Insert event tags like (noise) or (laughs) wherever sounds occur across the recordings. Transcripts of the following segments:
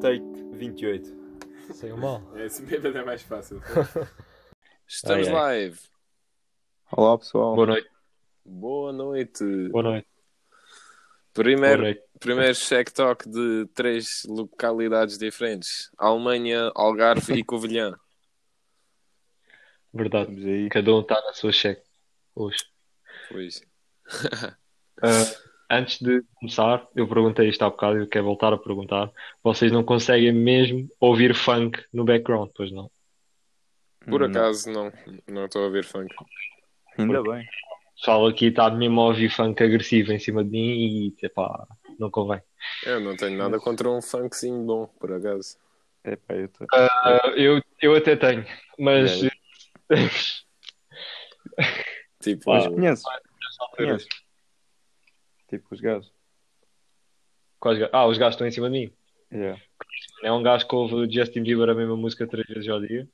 Take 28. Saiu mal. Esse bêbado é mais fácil. (laughs) Estamos Ai, ai. live. Olá pessoal. Boa noite. Boa noite. Boa noite. Primeiro, Boa noite. primeiro check talk de três localidades diferentes: Alemanha, Algarve e Covilhã. (laughs) Verdade. Cada um está na sua cheque hoje. Pois. (laughs) Ah, antes de começar, eu perguntei isto há bocado e eu quero voltar a perguntar. Vocês não conseguem mesmo ouvir funk no background, pois não? Por acaso, não. Não estou a ouvir funk. Ainda bem. O pessoal aqui está mesmo a ouvir funk agressivo em cima de mim e, epá, não convém. Eu não tenho nada contra um funkzinho bom, por acaso. É pá, eu tô... Ah, eu, eu até tenho, mas E (laughs) Tipo, Pá. Conheces? Conheces? Tipo os gajos. Quais Ah, os gajos estão em cima de mim. Yeah. É um gajo que ouve o Justin Bieber a mesma música três vezes ao dia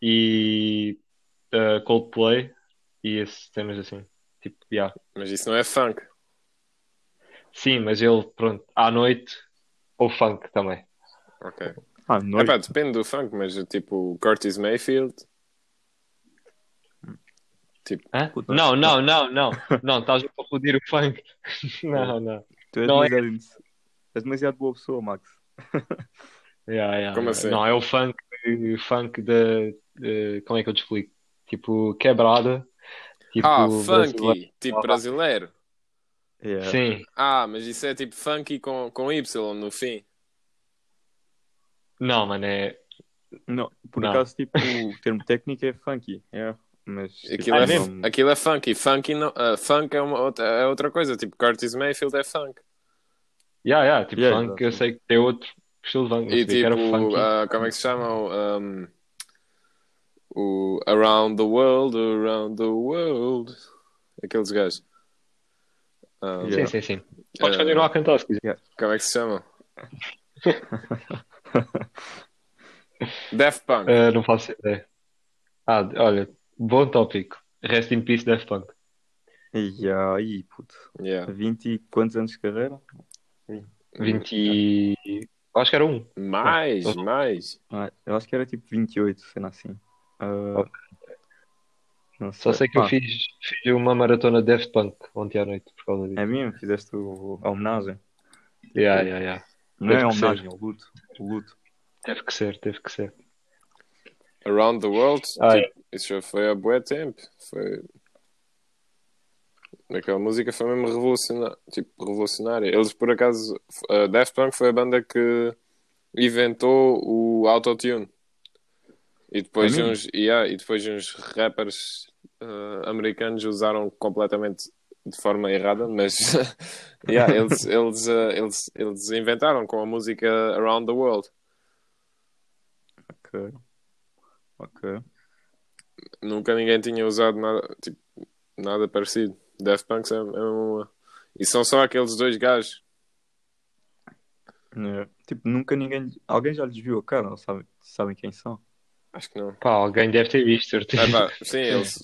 e ah, Coldplay e esses temas assim. Tipo, yeah. mas isso não é funk. Sim, mas ele, pronto, à noite ou funk também. Ok. Ah, noite. Epá, depende do funk, mas tipo, Curtis Mayfield. Tipo. Não, não, não, (laughs) não. Não, estás a confundir o funk. Não, não. (laughs) Tu és não é- demasiado... és demasiado boa pessoa, Max. (laughs) Yeah, yeah, Como assim? Não, é o funk, o funk da. de- como é que eu te explico? Tipo, quebrada. Tipo, ah, brasileiro. funky, tipo brasileiro. Yeah. Sim, Ah, mas isso é tipo funky com, com Y no fim. não, mano, é. Não, por Não. acaso, tipo, o termo técnico é funky. Yeah. Mas, tipo, Aquilo, é, mesmo? aquilo é funky. Funky não, ah, funk é, uma outra, é outra coisa. Tipo, Curtis Mayfield é funk. Yeah, yeah, tipo, Yeah, funk, eu exato. sei que tem outro estilo de funk. E tipo, funky. ah, como é que se chama? O, um, o Around the World, Around the World. Aqueles gajos. Ah, Yeah. Sim, sim, sim. Podes continuar a cantar se quiser. Como é que se chama? (laughs) Daft Punk. Ah, não faço ideia. Ah, olha, bom tópico. Rest in peace, Daft Punk. E aí, puto. Yeah. 20 e quantos anos de carreira? 20. e- Acho que era um. Mais, Não. mais. Ah, eu acho que era tipo 28, sendo assim. Ah, não Só sei que eu Ah, fiz, fiz uma maratona Daft Punk ontem à noite por causa disso. É mesmo? Fizeste o- a homenagem? Yeah, yeah, yeah. Não é homenagem, é o luto. O luto. Teve que ser, teve que ser. Around the World. Ah, tipo, Isso já foi há bué tempo. Foi... Aquela música foi mesmo revolucionária. Tipo, revolucionária. Eles, por acaso, a Daft Punk foi a banda que inventou o autotune. E depois, É uns, yeah, e depois uns rappers eh, americanos usaram completamente de forma errada, mas (laughs) yeah, eles, eles, eh, eles, eles inventaram com a música Around the World. Ok. Ok. Nunca ninguém tinha usado nada, tipo, nada parecido. Daft Punk é, é uma... E são só aqueles dois gajos. É. Tipo, nunca ninguém. Alguém já lhes viu a cara, não sabe, sabem quem são? Acho que não. Pá, alguém deve ter visto. Ah, pá, sim, eles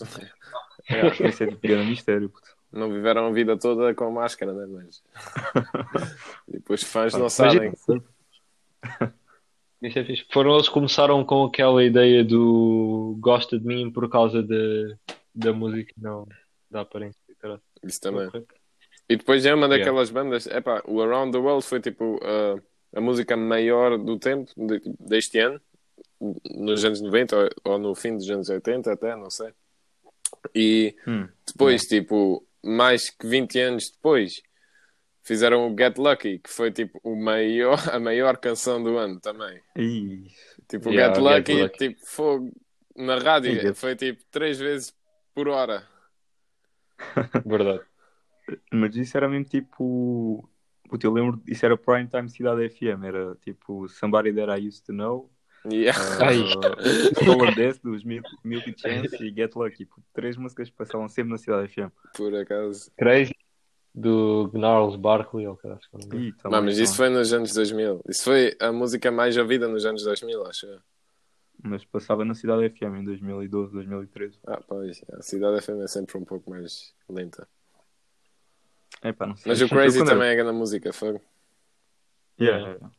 esse é tipo grande mistério, puto. não viveram a vida toda com máscara, né? Mas e (laughs) depois os fãs não Mas sabem. Isso é fixe. Foram eles que começaram com aquela ideia do gosta de mim por causa de, da música, não da aparência. caralho. Isso também. E depois é uma Yeah. daquelas bandas. Epá, o Around the World foi tipo a- a música maior do tempo de- deste ano, nos anos 90 ou, ou no fim dos anos 80, até, não sei. E Hum. depois, tipo, mais que 20 anos depois, fizeram o Get Lucky, que foi tipo o maior, a maior canção do ano também. Ih, Tipo, o Yeah, Get Get Lucky, Lucky. tipo, fogo na rádio, foi tipo três vezes por hora. (laughs) Verdade. Mas isso era mesmo tipo. Puto, eu lembro, isso era Prime Time Cidade FM, era tipo Somebody That I Used to Know, Yeah. (laughs) Ai. uh, Solar Death dos Mil- Milky Chance e Get Lucky. Três músicas que passavam sempre na Cidade FM. Por acaso. Crazy do Gnarls Barkley, ou caralho, acho que é o nome dele. Ih, tá Não, mas isso foi nos anos 2000. Isso foi a música mais ouvida nos anos 2000, acho eu. Mas passava na Cidade FM em 2012, 2013. Ah, pois, a Cidade FM é sempre um pouco mais lenta. É pá, não sei. Mas o Crazy também é grande música, foi. Yeah, yeah, yeah.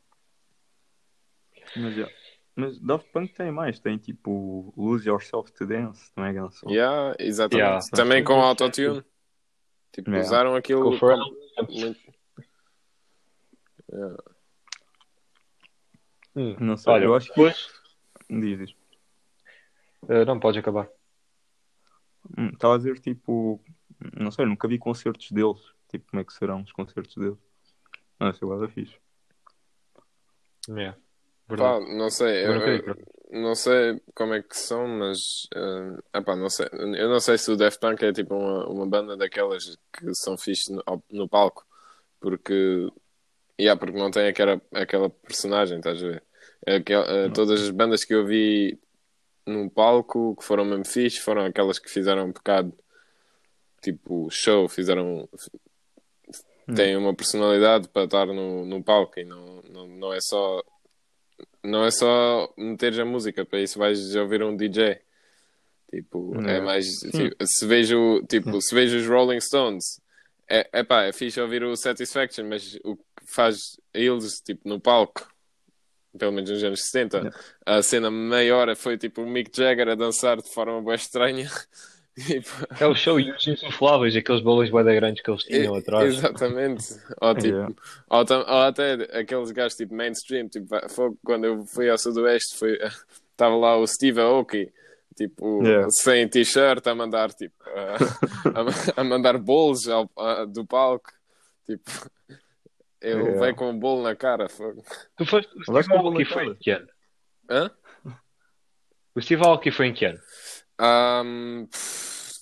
Mas, yeah. Mas Daft Punk tem mais, tem tipo Lose Yourself to Dance, também é grande som. Yeah, exatamente. Yeah. Também com autotune. Tipo, Yeah. usaram aquilo. Yeah. Hum. Não sei, Olha, eu acho que. depois. Diz, diz. eh, não, podes acabar. Hum, Estava a dizer tipo. Não sei, nunca vi concertos deles. Tipo, como é que serão os concertos deles? Não, sei, guarda fixe. Yeah. Pá, não sei, eu, eu-. Não sei como é que são, mas eh, epá, não sei. Eu não sei se o Daft Punk é tipo uma, uma banda daquelas que são fixe no, no palco, porque, yeah, porque não tem aquela, aquela personagem, estás a ver? É aquel- eh, todas as bandas que eu vi num palco que foram mesmo fixe foram aquelas que fizeram um bocado tipo show, fizeram têm uma personalidade para estar no, no palco e não, não, não é só não é só meteres a música, para isso vais ouvir um DJ. Tipo, é É. mais. tipo, se vejo, tipo, se vejo os Rolling Stones, é, é pá, é fixe ouvir o Satisfaction, mas o que faz eles, tipo, no palco, pelo menos nos anos 60, a cena maior foi tipo o Mick Jagger a dançar de forma bem estranha. (laughs) Tipo, É o show e os insufláveis, aqueles balões da grandes que eles tinham atrás. Exatamente. Ou, tipo, Yeah. ou, ou até aqueles gajos tipo mainstream, tipo, foi quando eu fui ao Sudoeste, foi, (laughs) estava lá o Steve Aoki, tipo, Yeah. sem t-shirt, a mandar, tipo, (laughs) a, a- mandar bolos ao- a- do palco, tipo, ele Yeah. veio com um bolo na cara. Foi... Tu foste, o Steve Aoki foi em que ano? Hã? O Steve Aoki foi em que ano? Um,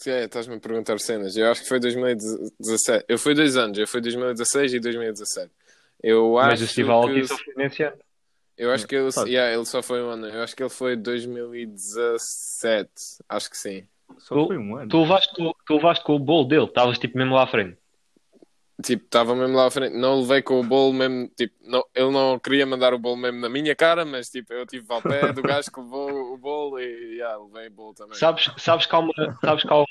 é, estás-me a perguntar cenas. Eu acho que foi 2017. Eu fui dois anos, eu fui 2016 e 2017. Eu Mas acho o Steve que só foi nesse ano. Eu acho que ele, yeah, ele só foi um ano. Eu acho que ele foi 2017. Acho que sim. Só Tu- foi um ano. Tu levaste, com- tu levaste com o bolo dele, estavas tipo mesmo lá à frente. Tipo, estava mesmo lá à frente. Não levei com o bolo mesmo. Tipo, não, ele não queria mandar o bolo mesmo na minha cara, mas tipo, eu estive ao pé do gajo que levou o bolo e yeah, levei o bolo também. Sabes, sabes que há uma, sabes que há uma,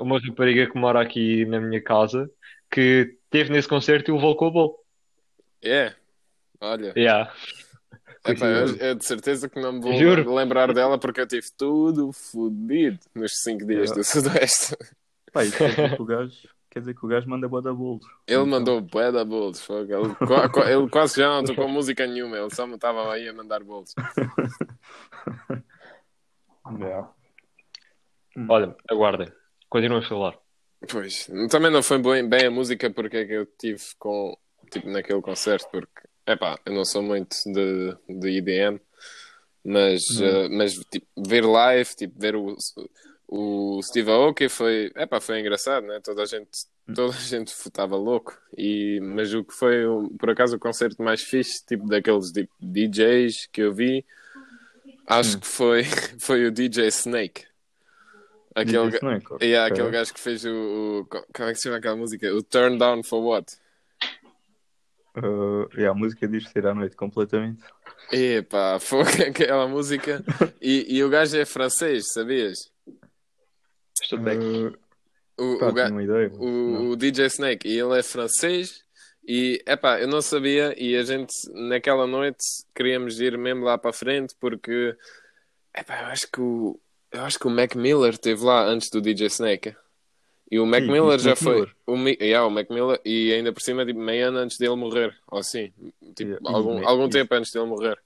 uma rapariga que mora aqui na minha casa que esteve nesse concerto e levou com o bolo. É. Olha, Yeah. epá, eu, eu de certeza que não me vou Juro. lembrar dela porque eu tive tudo fodido nos 5 dias Yeah. do Sudoeste. Pá, quer dizer que o gajo, quer dizer que o gajo manda boa da bolos. Ele mandou bué da bolos. fogo. Ele, (laughs) ele quase já não tocou música nenhuma. Ele só me estava aí a mandar bolos. (laughs) Yeah. Olha, aguardem. Continuamos a falar. Pois, também não foi bem, bem a música porque é que eu tive com, tipo, naquele concerto, porque, epá, eu não sou muito de, de EDM, mas, eh, mas tipo, ver live, tipo, ver o, o Steve Aoki foi, epá, foi engraçado, né? Toda a gente, toda a gente estava louco, e, mas o que foi, por acaso, o concerto mais fixe, tipo, daqueles tipo, DJs que eu vi, acho que foi, (laughs) foi o DJ Snake. Aquele, Diz isso, não é, cara? e há Ok. aquele gajo que fez o, o- Como é que se chama aquela música? O Turn Down for What? Uh, yeah, a música diz ser à noite completamente. Epá, (laughs) foi aquela música. E, e o gajo é francês, sabias? Uh, O, pá, o, ga- ideia. DJ Snake. E ele é francês. E, epá, eu não sabia. E a gente, naquela noite, queríamos ir mesmo lá para a frente porque. Epá, eu acho que o. Eu acho que o Mac Miller esteve lá antes do DJ Snake. E o Mac Ih, Miller já Mac foi. Miller? O, yeah, o Mac Miller. E ainda por cima, tipo, meio ano antes dele morrer. Ou assim. Tipo, Yeah. Algum, algum tempo antes dele morrer.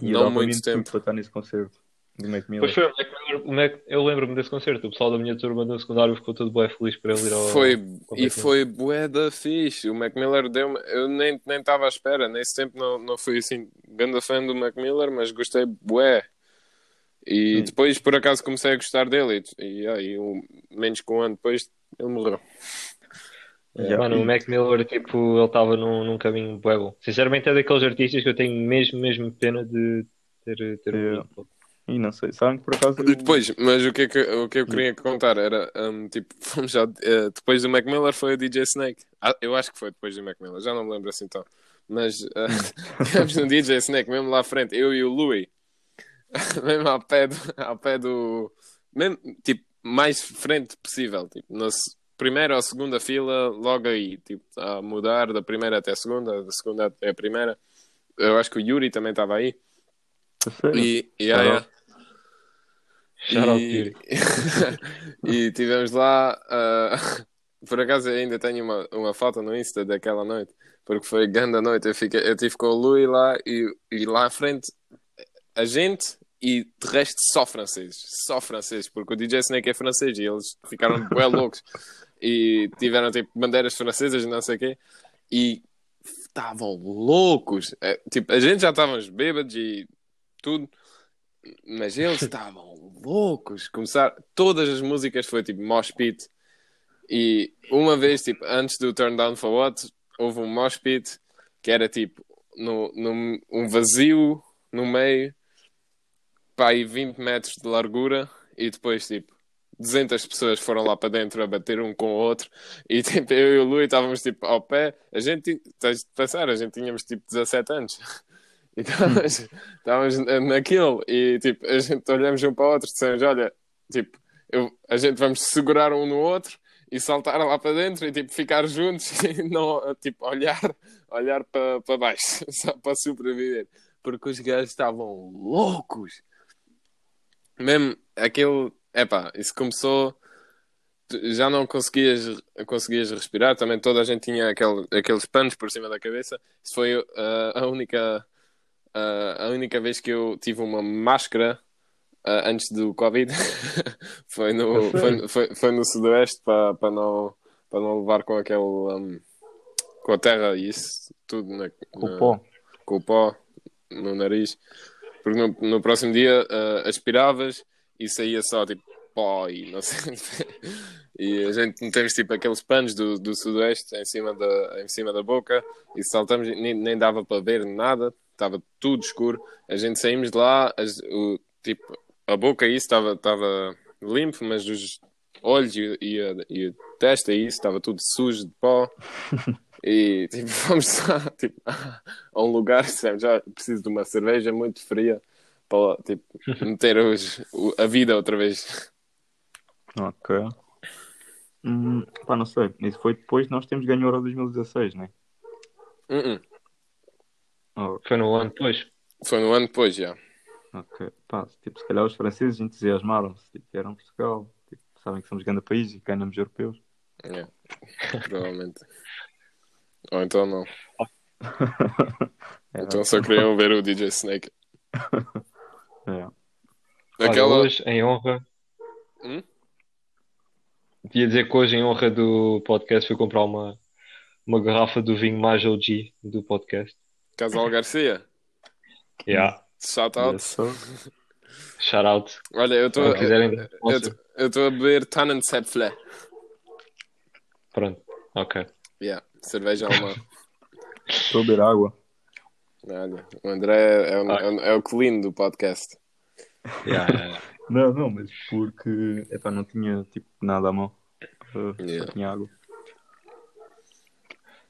E não muito tempo. para estar nesse concerto do Mac Miller. Pois foi, o Mac Miller- o Mac- eu lembro-me desse concerto. O pessoal da minha turma do secundário ficou todo bem feliz para ele ir ao. Foi, ao e foi bué da fixe. O Mac Miller deu Eu nem nem estava à espera. Nesse tempo não, não fui assim grande fã do Mac Miller, mas gostei bué. E Hum. depois, por acaso, comecei a gostar dele. E, aí, um, menos que um ano depois, ele morreu. Yeah, Mano, o Mac Miller, tipo, ele estava num, num caminho bué bom. Sinceramente, é daqueles artistas que eu tenho mesmo, mesmo pena de ter, ter Yeah. ouvido. E não sei, sabem que por acaso. E depois, mas o que, é que, o que eu queria contar era, um, tipo, (laughs) já, eh, depois do Mac Miller foi o DJ Snake. Ah, eu acho que foi depois do Mac Miller, já não me lembro assim tão. Mas uh, (laughs) tivemos no DJ Snake mesmo lá à frente, eu e o Louis. (laughs) mesmo ao pé do, ao pé do mesmo, tipo, mais frente possível, tipo, na primeira ou segunda fila, logo aí, tipo, a mudar da primeira até a segunda, da segunda até a primeira. Eu acho que o Yuri também estava aí. E, yeah, yeah. E- (laughs) e tivemos lá. ah, (laughs) por acaso ainda tenho uma, uma foto no Insta daquela noite, porque foi grande a noite. Eu, fiquei, eu tive com o Lui lá e, e lá à frente a gente e de resto só franceses. Só franceses, porque o DJ Snake é francês e eles ficaram bem (laughs) loucos e tiveram tipo bandeiras francesas e não sei o quê. E estavam loucos. É, tipo, a gente já estávamos bêbados e tudo. Mas eles estavam loucos. Começar todas as músicas foi tipo mosh pit. E uma vez, tipo, antes do Turn Down for What, houve um mosh pit que era tipo no, num- um vazio no meio, para aí 20 metros de largura, e depois tipo 200 pessoas foram lá para dentro a bater um com o outro, e (laughs) tipo, eu e o Lui estávamos tipo ao pé. A gente, tens de pensar, a gente tínhamos tipo 17 anos. E estávamos, estávamos naquilo e tipo, a gente olhamos um para o outro e dissemos: Olha, tipo, eu, a gente vamos segurar um no outro e saltar lá para dentro e tipo, ficar juntos (laughs) e não tipo, olhar, olhar para, para baixo (laughs) só para sobreviver. Porque os gajos estavam loucos. Mesmo aquele, epá, isso começou. Já não conseguias, conseguias respirar, também toda a gente tinha aquele, aqueles panos por cima da cabeça. Isso foi uh, a única Uh, a única vez que eu tive uma máscara uh, antes do Covid (laughs) foi, no, (laughs) foi, foi, foi no Sudoeste para não, não levar com aquele um, com a terra e isso tudo na, Com o pó. com o pó no nariz. Porque no, no próximo dia uh, aspiravas e saía só tipo pó e não sei e a gente metemos tipo aqueles panos do, do sudoeste em cima da, em cima da boca e saltamos e nem, nem dava para ver nada estava tudo escuro a gente saímos de lá as- o, tipo a boca isso estava estava limpo mas os olhos e, e, a, e a testa isso estava tudo sujo de pó (laughs) e tipo, (laughs) fomos lá tipo, a um lugar, dissemos, já preciso de uma cerveja muito fria para tipo, (laughs) meter os, o- a vida outra vez. Ok. Hum, pá, não sei. Isso foi depois de nós termos ganho o Euro 2016, né? Uh-uh. Oh, Foi no ano depois. Foi no ano depois, já. ok. Pá, tipo, se calhar os franceses entusiasmaram-se. Tipo, vieram Portugal. Tipo, sabem que somos grande país e ganhamos europeus. É, provavelmente. Ou então não. É, (laughs) Então só queriam ver o DJ Snake. é. Olha, Aquela. hoje, em honra. Hum? Devia dizer que hoje, em honra do podcast, fui comprar uma, uma garrafa do vinho mais OG do podcast. Casal Garcia. Yeah. Shout out. Yes. Shout out. Olha, eu estou eu estou a beber Tannenzäpfle. Pronto. Ok. Yeah, cerveja alemã. Estou a beber água. Olha, o André é o, é o, é o clean do podcast. Yeah, yeah, yeah. (laughs) Não, não, mas porque epá, não tinha tipo nada à mão. Uh, Yeah. Só tinha água.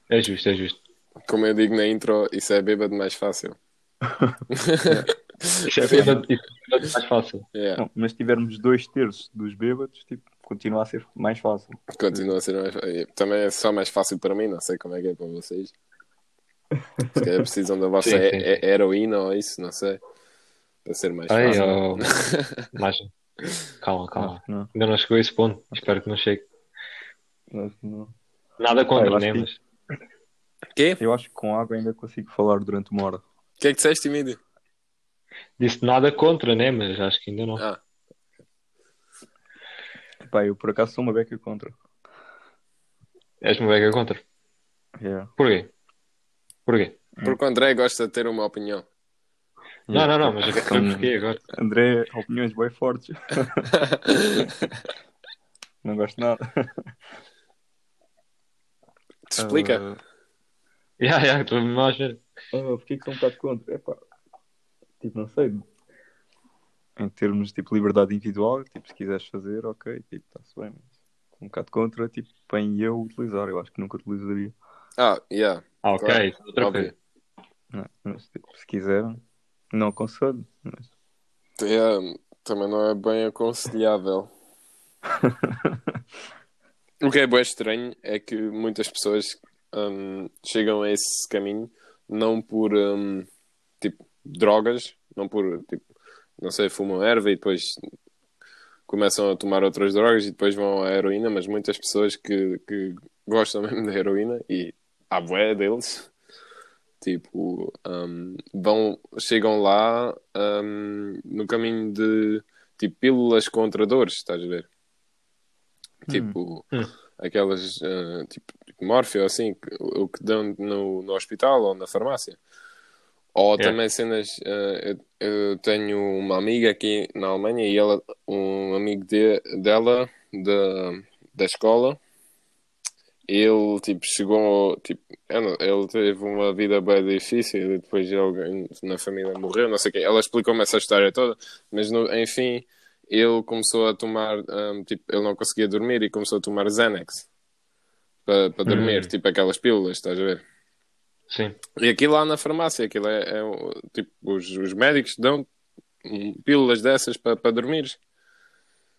É justo, é justo. Como eu digo na intro, isso é bêbado mais fácil. (laughs) Isso é bêbado, isso é bêbado mais fácil. Yeah, Não, mas se tivermos dois terços dos bêbados, tipo, continua a ser mais fácil. continua a ser mais fácil. Também é só mais fácil para mim, não sei como é que é para vocês. Se calhar precisam da vossa Sim, sim, he- sim. he- heroína ou isso, não sei. Para ser mais Ai, fácil. oh, (laughs) mais... Calma, calma. Não. Ainda não chegou a esse ponto. Espero que não chegue. Não. Nada contra, acho né? que- Mas Quê? Eu acho que com água ainda consigo falar durante uma hora. O que é que disseste, Mídio? disse nada contra, né? Mas acho que ainda não. Ah, Pá, eu por acaso sou uma beca contra. És uma beca contra. Yeah. Porquê? Porquê? porque o André gosta de ter uma opinião. Não, não, não, mas eu quero Como porquê agora. André, opiniões bem fortes. (laughs) Não gosto de nada. Te explica. Ah, (laughs) Yeah, yeah, estou mesmo a ver. Ah, porquê que sou um bocado contra? Epá, tipo, não sei. Em termos de tipo, liberdade individual, tipo, se quiseres fazer, ok, tipo, está-se bem. Mas um bocado contra, tipo, bem eu utilizar. Eu acho que nunca utilizaria. Ah, yeah. Ah, ok. Claro, outra óbvio. coisa. Não é? Mas, tipo, se quiser, não aconselho. Mas É, também não é bem aconselhável. (laughs) O que é bem estranho é que muitas pessoas hum, chegam a esse caminho não por hum, tipo drogas, não por tipo, não sei, fumam erva e depois começam a tomar outras drogas e depois vão à heroína, mas muitas pessoas que, que gostam (laughs) mesmo da heroína e há bué deles tipo hum, vão, chegam lá hum, no caminho de tipo pílulas contra dores, estás a ver? Tipo, Hum. Aquelas ah, tipo morfia ou assim, o que dão no, no hospital ou na farmácia. Ou Yeah. também cenas. ah, eu, eu tenho uma amiga aqui na Alemanha e ela, um amigo de, dela da, da escola, ele tipo chegou. Tipo, ele teve uma vida bem difícil e depois alguém na família morreu, não sei o quê. Ela explicou-me essa história toda, mas no, enfim ele começou a tomar, hum, tipo, ele não conseguia dormir e começou a tomar Xanax para para dormir, Hum. tipo aquelas pílulas, estás a ver? Sim. E aquilo lá na farmácia, aquilo é, é tipo, os, os médicos dão hum, pílulas dessas para para dormir.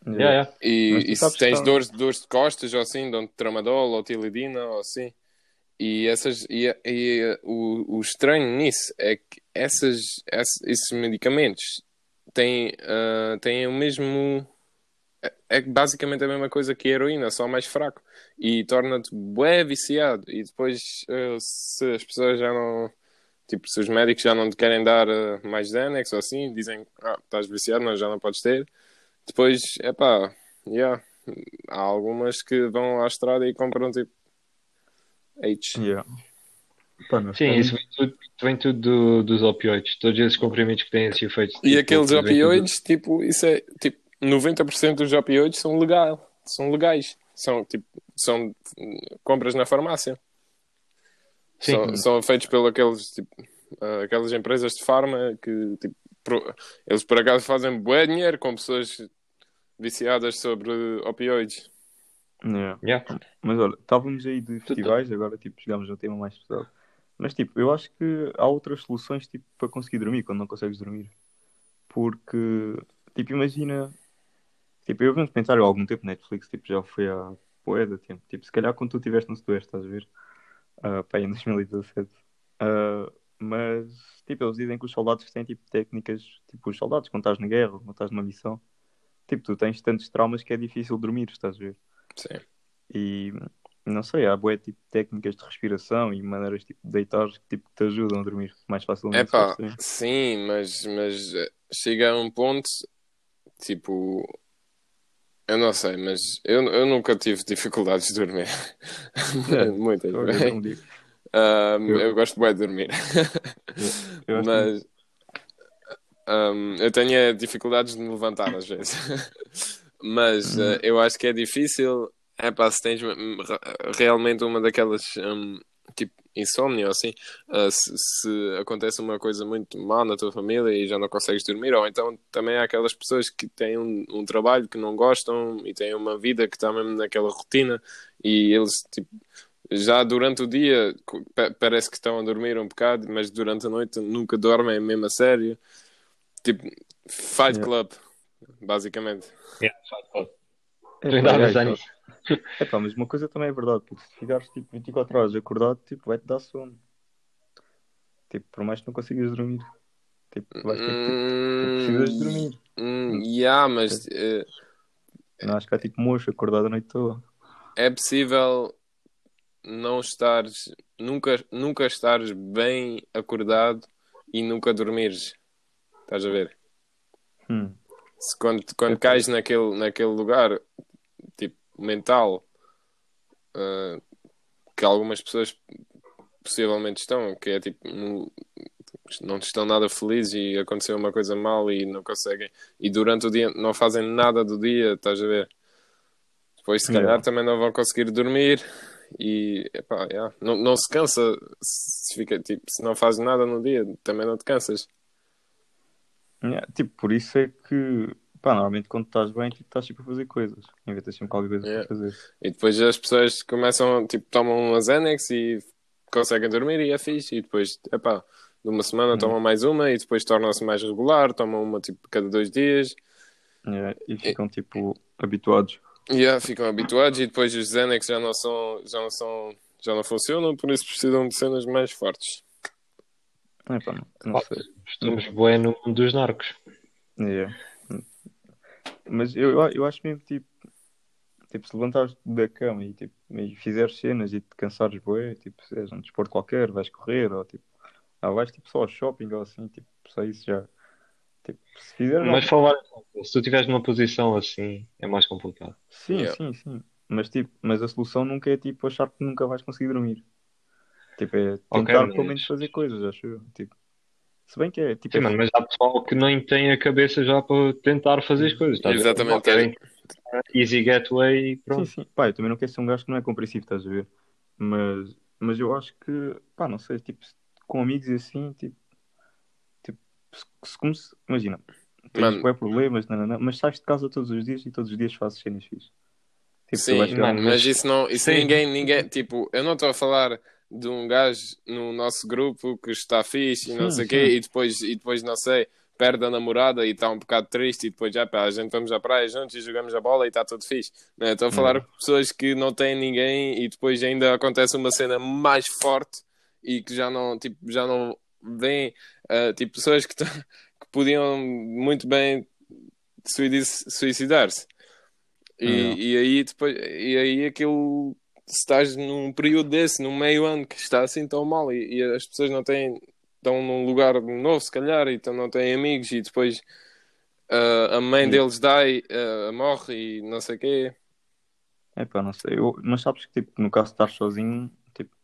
Yeah, yeah. E, e se tens dores, dores de costas ou assim, dão tramadol ou tilidina ou assim. E, essas, e, e o, o estranho nisso é que essas, ess- esses medicamentos têm, ah, têm o mesmo. É, é basicamente a mesma coisa que a heroína, só mais fraco. E torna-te bué viciado. E depois, ah, se as pessoas já não. Tipo, se os médicos já não te querem dar ah, mais Xanax ou assim, dizem: Ah, estás viciado, mas já não podes ter. Depois, é pá, yeah, há algumas que vão à estrada e compram tipo H. Yeah. Pá, Sim, estamos- isso vem tudo, vem tudo do- dos opioides. Todos esses comprimidos que têm esses efeitos. E tipo, aqueles tudo- opioides, tipo, isso é tipo 90% dos opioides são legal, são legais. São tipo, são compras na farmácia. Sim. São, são feitos pelas aqueles, tipo, ah, aquelas empresas de farma que tipo, pro- eles por acaso fazem bué dinheiro com pessoas viciadas sobre opioides. Yeah. Yeah. Mas olha, estávamos aí de festivais, agora tipo, chegámos a um tema mais pesado. Mas tipo, eu acho que há outras soluções tipo, para conseguir dormir quando não consegues dormir. Porque, tipo, imagina. Tipo, eu um documentário há algum tempo Netflix, tipo, já foi há poeda tempo. Tipo, se calhar quando tu estiveste no Sudoeste, estás a ver? Ah, pá, em 2017. Ah, mas, tipo, eles dizem que os soldados têm tipo técnicas, tipo, os soldados, quando estás na guerra, quando estás numa missão, tipo, tu tens tantos traumas que é difícil dormir, estás a ver? Sim. E não sei, há boé tipo técnicas de respiração e maneiras tipo de deitar que tipo, te ajudam a dormir mais facilmente. É pá, sim, mas, mas eh, chega a um ponto, tipo, eu não sei, mas eu, eu nunca tive dificuldades de dormir. (laughs) Muitas vezes. não digo. Ahm, Eu- eu gosto bem de dormir. Eu mas ahm, eu tenho dificuldades de me levantar às vezes. (laughs) mas eh, eu acho que é difícil. É pá, se tens hum, realmente uma daquelas hum, tipo insónia ou assim, ah, se, se acontece uma coisa muito má na tua família e já não consegues dormir, ou então também há aquelas pessoas que têm um, um trabalho que não gostam e têm uma vida que está mesmo naquela rotina e eles tipo já durante o dia parece que estão a dormir um bocado, mas durante a noite nunca dormem mesmo a sério. Tipo, Fight Yeah. Club, basicamente. Yeah, Fight Club. É, Tu é, pensar então- nisso. (laughs) é pá, mas uma coisa também é verdade, porque se ficares tipo 24 horas acordado, tipo, vai-te dar sono. Tipo, por mais que não consigas dormir. Tipo, vais ter que, tipo, precisas dormir. Hum, yeah, mas eh, Não acho que há tipo mocho acordado a noite toda. é possível não estares, nunca, nunca estares bem acordado e nunca dormires. Estás a ver? Hum. Se quando, quando Eu cais naquele, naquele lugar, tipo, mental, ah, que algumas pessoas possivelmente estão, que é tipo, no- não estão nada felizes e aconteceu uma coisa mal e não conseguem, e durante o dia não fazem nada do dia, estás a ver? Depois, se calhar, Yeah. também não vão conseguir dormir e, epá, yeah, não, não se cansa se, fica, tipo, se não fazes nada no dia, também não te cansas. Yeah, tipo, por isso é que, pá, normalmente quando estás bem, tipo, estás tipo a fazer coisas. Inventas sempre qualquer coisa Yeah. para fazer. E depois as pessoas começam, tipo, tomam umas Xanax e conseguem dormir e é fixe. E depois, epá, de uma semana tomam mais uma e depois tornam-se mais regular, tomam uma tipo cada dois dias. Yeah, e ficam tipo habituados. Yeah, ficam habituados e depois os Xanax já não são, já não são, já não funcionam, por isso precisam de cenas mais fortes. É pá, não, não sei. Estamos bem no mundo dos narcos. Yeah. Mas eu, eu acho mesmo tipo, tipo, se levantares da cama e, tipo, e fizeres cenas e te cansares bué, tipo, se és um desporto qualquer, vais correr ou tipo, ah, vais tipo só ao shopping ou assim, tipo, só isso já. Tipo, se fizeres Mas falar, se tu estiveres numa posição assim, é mais complicado. Sim, Yeah. sim, sim. Mas, tipo, mas a solução nunca é tipo achar que nunca vais conseguir dormir. Tipo, é tentar mas- pelo menos fazer coisas, acho eu. Tipo, se bem que é tipo. Sim, é- mano, mas há pessoal que nem tem a cabeça já para tentar fazer as coisas. ver? Exatamente. Querem Easy getaway e Sim, pronto. sim. Pá, eu também não quero ser um gajo que não é compreensivo, estás a ver? Mas, mas eu acho que, pá, não sei, tipo, com amigos e assim, tipo, tipo se, se como se- imagina, tens Mano. bué problemas, não, não, não, mas sais de casa todos os dias e todos os dias fazes cenas fixes. Tipo, Sim, mano, mas mas- isso não, isso Sim. ninguém, ninguém, tipo, eu não estou a falar de um gajo no nosso grupo que está fixe e não Sim, sei o quê, e depois, e depois, não sei, perde a namorada e está um bocado triste, e depois já, pá, a gente vamos à praia juntos e jogamos a bola e está tudo fixe. Não, é? Estou a falar de pessoas que não têm ninguém e depois ainda acontece uma cena mais forte e que já não, tipo, já não vêm, ah, tipo, pessoas que, (laughs) que podiam muito bem suicidar-se. E, e aí depois, e aí aquilo estás num período desse, num meio ano que está assim tão mal e, e as pessoas não têm, estão num lugar novo se calhar e então não têm amigos e depois ah, a mãe Sim. deles dá e ah, morre e não sei o quê. É pá, não sei. Eu, mas sabes que, tipo, no caso de estar sozinho, tipo,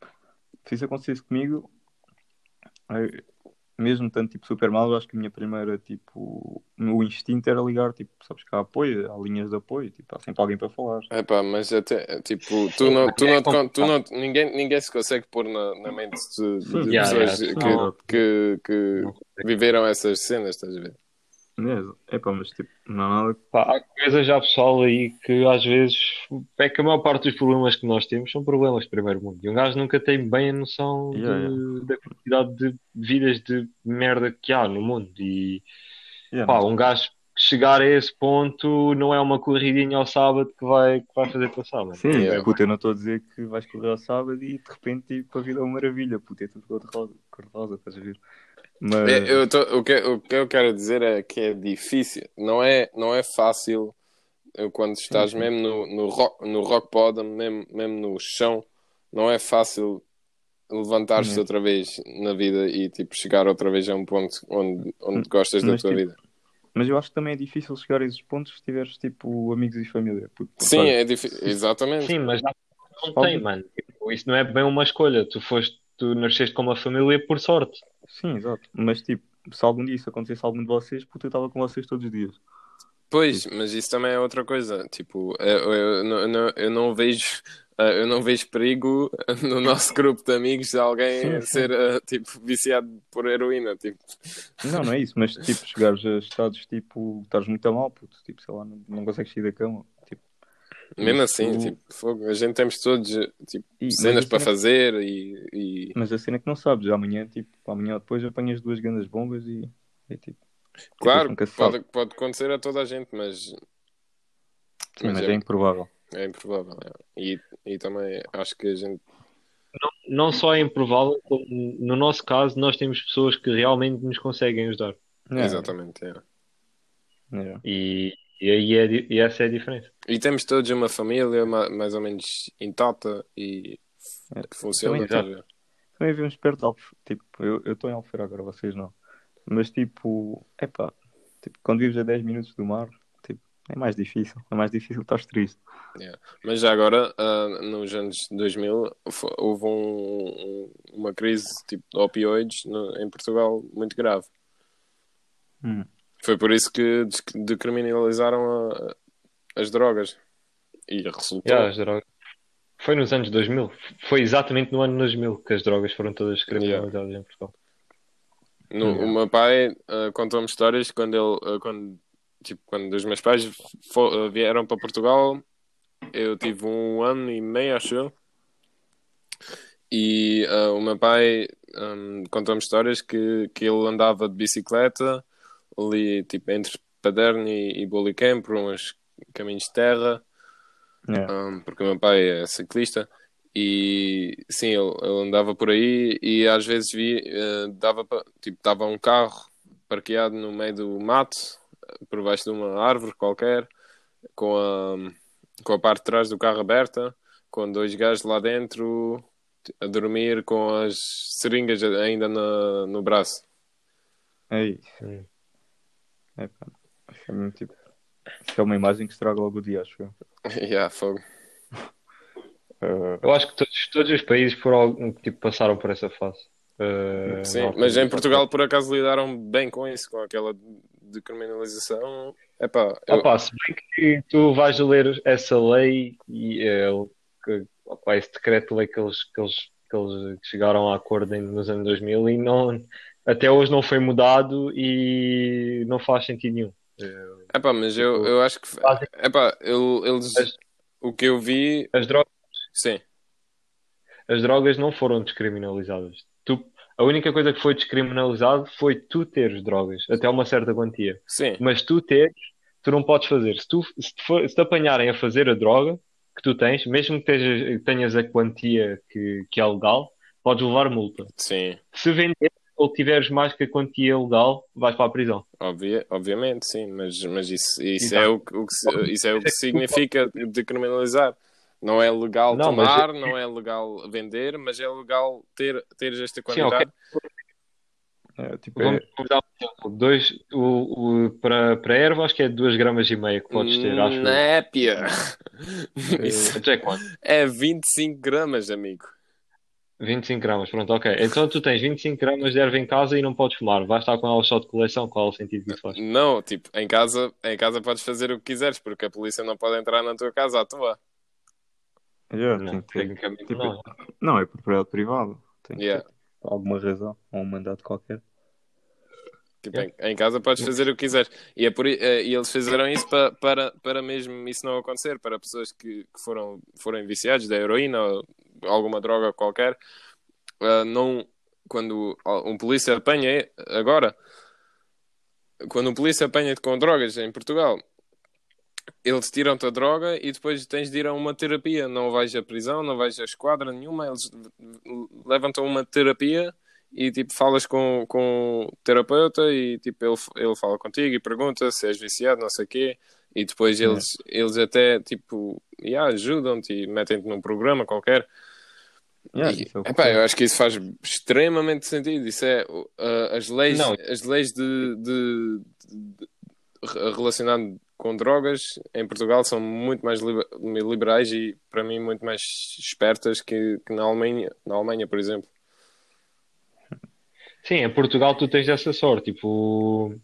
se isso acontecesse comigo, eu- mesmo tanto, tipo, super mal, eu acho que a minha primeira, tipo, o meu instinto era ligar, tipo, sabes que há apoio, há linhas de apoio, tipo, há sempre alguém para falar. Epá, mas até, tipo, tu não, mas tu é não, te con- tu não, ninguém, ninguém se consegue pôr na, na mente de, de Sim, pessoas yeah, não. que, que, que Não consegue. viveram essas cenas, estás a ver? É, pá, mas, tipo, não há nada Pá, há coisas já pessoal aí que às vezes é que a maior parte dos problemas que nós temos são problemas de primeiro mundo. E um gajo nunca tem bem a noção Yeah, de- da quantidade de vidas de merda que há no mundo. E Yeah, pá, um gajo chegar a esse ponto não é uma corridinha ao sábado que vai, que vai fazer passar, mano. Sim, Yeah. puta, eu não estou a dizer que vais correr ao sábado e de repente tipo, a vida é uma maravilha, puta, é tudo cor-de-rosa, cor-de-rosa, estás a ver? Mas, É, eu tô- o, que, o que eu quero dizer é que é difícil, não é, não é fácil eu, quando estás sim. mesmo no, no, rock, no rock bottom, mesmo, mesmo no chão, não é fácil levantar-te Uhum. outra vez na vida e tipo, chegar outra vez a um ponto onde, onde gostas da Mas, tua tipo, vida. mas eu acho que também é difícil chegar a esses pontos se tiveres tipo amigos e família. puto, Sim, sabe? é difícil, exatamente. Sim, mas não tem, mano. Tipo, Isso não é bem uma escolha. Tu foste, tu nasceste com uma família por sorte. Sim, exato. Mas tipo, se algum dia isso acontecesse a algum de vocês, puta, eu estava com vocês todos os dias. Pois, mas isso também é outra coisa. Tipo, eu, eu, não- eu não, eu não vejo, (laughs) eh, eu não vejo perigo (laughs) no nosso grupo de amigos de alguém Sim, sim. ser eh, tipo viciado por heroína. Tipo, Não, não é isso, mas tipo, (laughs) chegares a estados tipo, estás muito a mal, puto, tipo, sei lá, não, não consegues sair da cama. Tipo, mesmo assim, tipo, fogo, a gente temos todos tipo, E- cenas para fazer e, e- Mas a cena é que não sabes, amanhã, tipo, amanhã ou depois apanhas duas grandes bombas e, e tipo. claro, nunca se sabe. pode, pode acontecer a toda a gente, mas, Sim, mas mas é- é improvável. é improvável. é. E, e também acho que a gente Não só é improvável, como no nosso caso, nós temos pessoas que realmente nos conseguem ajudar. É, exatamente. é. é. E, e aí é, e essa é a diferença. E temos todos uma família ma- mais ou menos intacta e É, que funciona. também- ver? Também vivemos perto de Alfeira. Tipo, eu estou em Alfeira agora, vocês não. Mas tipo, é pá, tipo, quando vives a 10 minutos do mar, tipo, é mais difícil. É mais difícil, estás triste. Mas já agora, ah, nos anos 2000, fo- houve um- um- uma crise tipo, de opioides no- em Portugal muito grave. Hum. Foi por isso que decriminalizaram a- as drogas. E resultou. Yeah, as drogas. Foi nos anos 2000. Foi exatamente no ano 2000 que as drogas foram todas criminalizadas em Portugal. No- Yeah. O meu pai ah, contou-me histórias quando ele, ah, quando, tipo, quando os meus pais fo- ah, vieram para Portugal, eu tive um ano e meio, acho eu. E ah, o meu pai hum, contou-me histórias que, que ele andava de bicicleta ali, tipo, entre Paderno e, e Bolicamp, por uns caminhos de terra, Yeah. hum, porque o meu pai é ciclista. E sim, ele, ele andava por aí e às vezes vi, eh, dava tipo, estava um carro parqueado no meio do mato, por baixo de uma árvore qualquer, com a, com a parte de trás do carro aberta, com dois gajos lá dentro a dormir com as seringas ainda na, no braço. É isso. Hum. É, pá. Acho que é mesmo tipo. É uma imagem que estraga logo o dia, acho eu. (laughs) yeah, fogo. Uh, Eu acho que todos, todos os países por algum, tipo, passaram por essa fase. Uh, Sim, altura mas em do- Portugal por acaso lidaram bem com isso, com aquela decriminalização. Epá, eu, Opa, se bem que tu vais ler essa lei e é, o que, opa, esse decreto-lei que eles, que, eles, que eles chegaram a acordo nos anos 2000 e não, até hoje não foi mudado e não faz sentido nenhum. Epá, mas eu, Tipo, eu acho que epá, eu, eles As- o que eu vi, As drogas, sim, as drogas não foram descriminalizadas. Tu, a única coisa que foi descriminalizado foi tu teres drogas, até uma certa quantia. sim, Mas tu teres, tu não podes fazer. Se, tu, se, te, for- se te apanharem a fazer a droga que tu tens, mesmo que tejas- tenhas a quantia que, que é legal, podes levar multa. sim, Se vender ou tiveres mais que a quantia legal, vais para a prisão. obvia, obviamente, sim, mas, mas isso, isso é o, que- o que, isso é o que significa decriminalizar. Não é legal Não, mas tomar, não é legal vender, mas é legal ter, ter esta Sim, quantidade. é, tipo, Vamos é, dar um exemplo. Dois, o, o, para, para a erva, acho que é 2 gramas e meia que podes ter, acho. Népia! (laughs) Isso quanto? é 25 gramas, amigo. 25 gramas, pronto, ok. Então tu tens 25 gramas de erva em casa e não podes fumar. Vais estar com ela só de coleção, qual é o sentido que isso faz? Não, tipo, em casa, em casa podes fazer o que quiseres, porque a polícia não pode entrar na tua casa à toa. yeah, Não, tecnicamente tipo, não. não, é propriedade privada. Tem que Yeah. ter alguma razão, ou um mandato qualquer. Tipo, em, em casa podes fazer o que quiseres. E, é por, eh, e eles fizeram isso para, para, para mesmo isso não acontecer, para pessoas que, que foram, foram viciados da heroína ou alguma droga qualquer. eh, não, quando um polícia apanha agora, quando um polícia apanha-te com drogas em Portugal, eles tiram-te a droga e depois tens de ir a uma terapia. Não vais à prisão, não vais à esquadra nenhuma, eles levam-te a uma terapia e tipo falas com, com o terapeuta e tipo ele, ele fala contigo e pergunta se és viciado, não sei o quê, e depois eles, eles até tipo yeah, ajudam-te e metem-te num programa qualquer. Yeah, E, é epá, eu acho que isso faz extremamente sentido. Isso é uh, as leis, Não. as leis de, de- de- de- relacionado com drogas em Portugal são muito mais liber- liberais e para mim muito mais espertas que, que na Alemanha, na Alemanha, por exemplo. Sim, em Portugal tu tens essa sorte, tipo,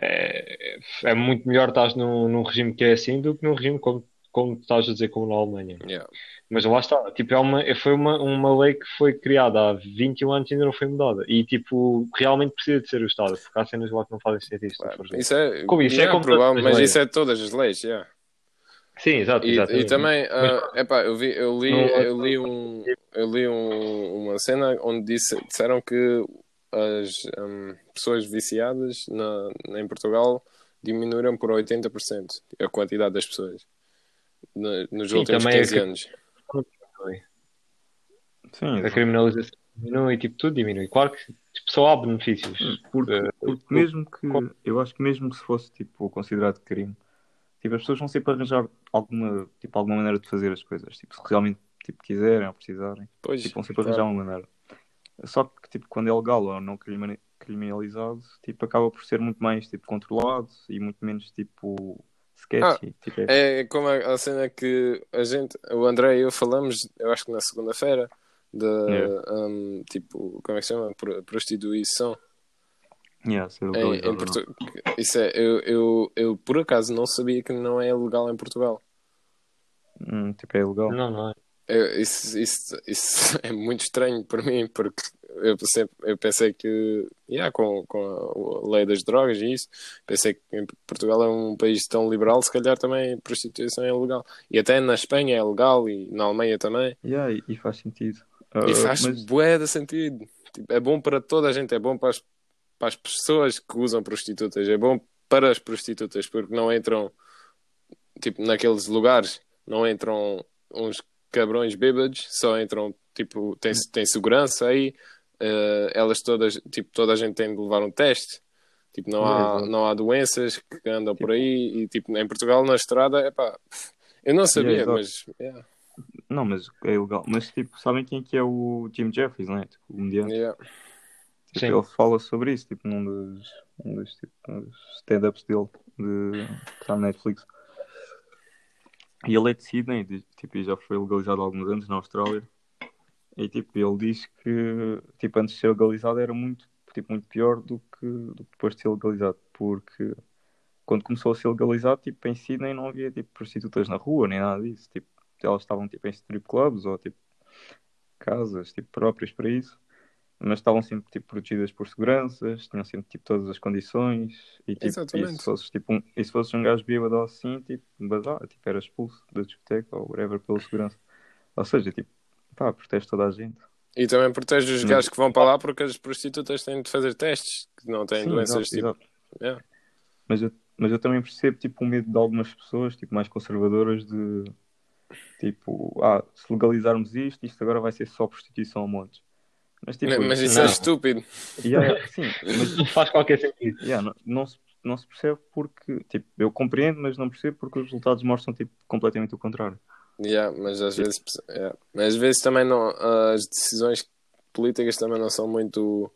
é, é muito melhor estás num, num regime que é assim do que num regime como, como estás a dizer, como na Alemanha. Yeah. Mas lá está, tipo, é uma, foi uma, uma lei que foi criada há 21 anos e ainda não foi mudada. E, tipo, realmente precisa de ser o Estado, porque há cenas lá que não fazem sentido. ver. Isso é, Como isso é yeah, como todas as mas leis. isso é todas as leis, yeah. Sim, exato, E, e também, ah, epá, eu, vi, eu li, Não- eu li, um, eu li um- uma cena onde disse, disseram que as hum, pessoas viciadas na, em Portugal diminuíram por 80% a quantidade das pessoas nos Sim, últimos também é 15 que- anos. Sim, A criminalização diminui, tipo, tudo diminui. Claro que tipo, só há benefícios. Porque, Eh, porque mesmo que como- eu acho que mesmo se fosse tipo considerado crime, tipo, as pessoas vão sempre arranjar alguma, tipo, alguma maneira de fazer as coisas. Tipo, se realmente tipo, quiserem ou precisarem, Pois, tipo, vão sempre arranjar uma maneira. Só que tipo, quando é legal ou não criminalizado, tipo, acaba por ser muito mais tipo, controlado e muito menos tipo sketchy. Tipo, é- é como a, a cena que a gente, o André e eu falamos, eu acho que na segunda-feira, da Yeah. hum, tipo, como é que se chama? Pro- Prostituição. yeah, ser Em. Portu... Isso é, eu, eu, eu por acaso não sabia que não é legal em Portugal. Hum, tipo, é ilegal. Não, não é. Eu- isso, isso, isso (laughs) é muito estranho para mim, porque eu sempre eu pensei que, yeah, com, com a lei das drogas e isso, pensei que Portugal é um país tão liberal, se calhar também a prostituição é legal. E até na Espanha é legal e na Alemanha também. Yeah, e, faz sentido. Ah, E faz mas- bué de sentido. Tipo, é bom para toda a gente, é bom para as, para as pessoas que usam prostitutas, é bom para as prostitutas, porque não entram, tipo, naqueles lugares, não entram uns cabrões bêbados, só entram, tipo, tem, tem segurança aí, eh, elas todas, tipo, toda a gente tem de levar um teste. Tipo, não há, Exato. não há doenças que andam por aí e, tipo, em Portugal, na estrada, é pá, eu não sabia, exato. mas, yeah, Não, mas é ilegal. Mas tipo, sabem quem que é o Jim Jeffries, não é? Tipo, o comediante. yeah. Tipo, Sim. ele fala sobre isso, tipo, num dos, um dos, tipo, um dos stand-ups dele de, que está na Netflix. E ele é de Sydney, tipo, e já foi legalizado há alguns anos na Austrália. E tipo, ele diz que tipo, antes de ser legalizado era muito, tipo, muito pior do que, do que depois de ser legalizado, porque quando começou a ser legalizado, tipo, em Sydney não havia tipo, prostitutas na rua, nem nada disso. Tipo, elas estavam tipo, em strip clubs ou tipo, casas tipo, próprias para isso mas estavam sempre tipo, protegidas por seguranças, tinham sempre tipo, todas as condições e, tipo, e se fosses tipo, um, e se fosses um gajo bêbado ou assim, tipo, bazar, tipo, era expulso da discoteca ou whatever pela segurança. Ou seja, tipo, pá, protege toda a gente. E também protege os Hum. gajos que vão para lá porque as prostitutas têm de fazer testes, que não têm Sim, doenças exato, tipo. exato. Yeah. Mas, eu, mas eu também percebo tipo, o medo de algumas pessoas tipo, mais conservadoras de tipo, ah, se legalizarmos isto, isto agora vai ser só prostituição a montes. Mas, tipo, Mas isso não. é estúpido. yeah, sim, mas Não faz qualquer sentido. Yeah, não, não, se, não se percebe porque, tipo, eu compreendo, mas não percebo porque os resultados mostram, tipo, completamente o contrário. Yeah, mas às vezes, yeah. mas às vezes também não, as decisões políticas também não são muito.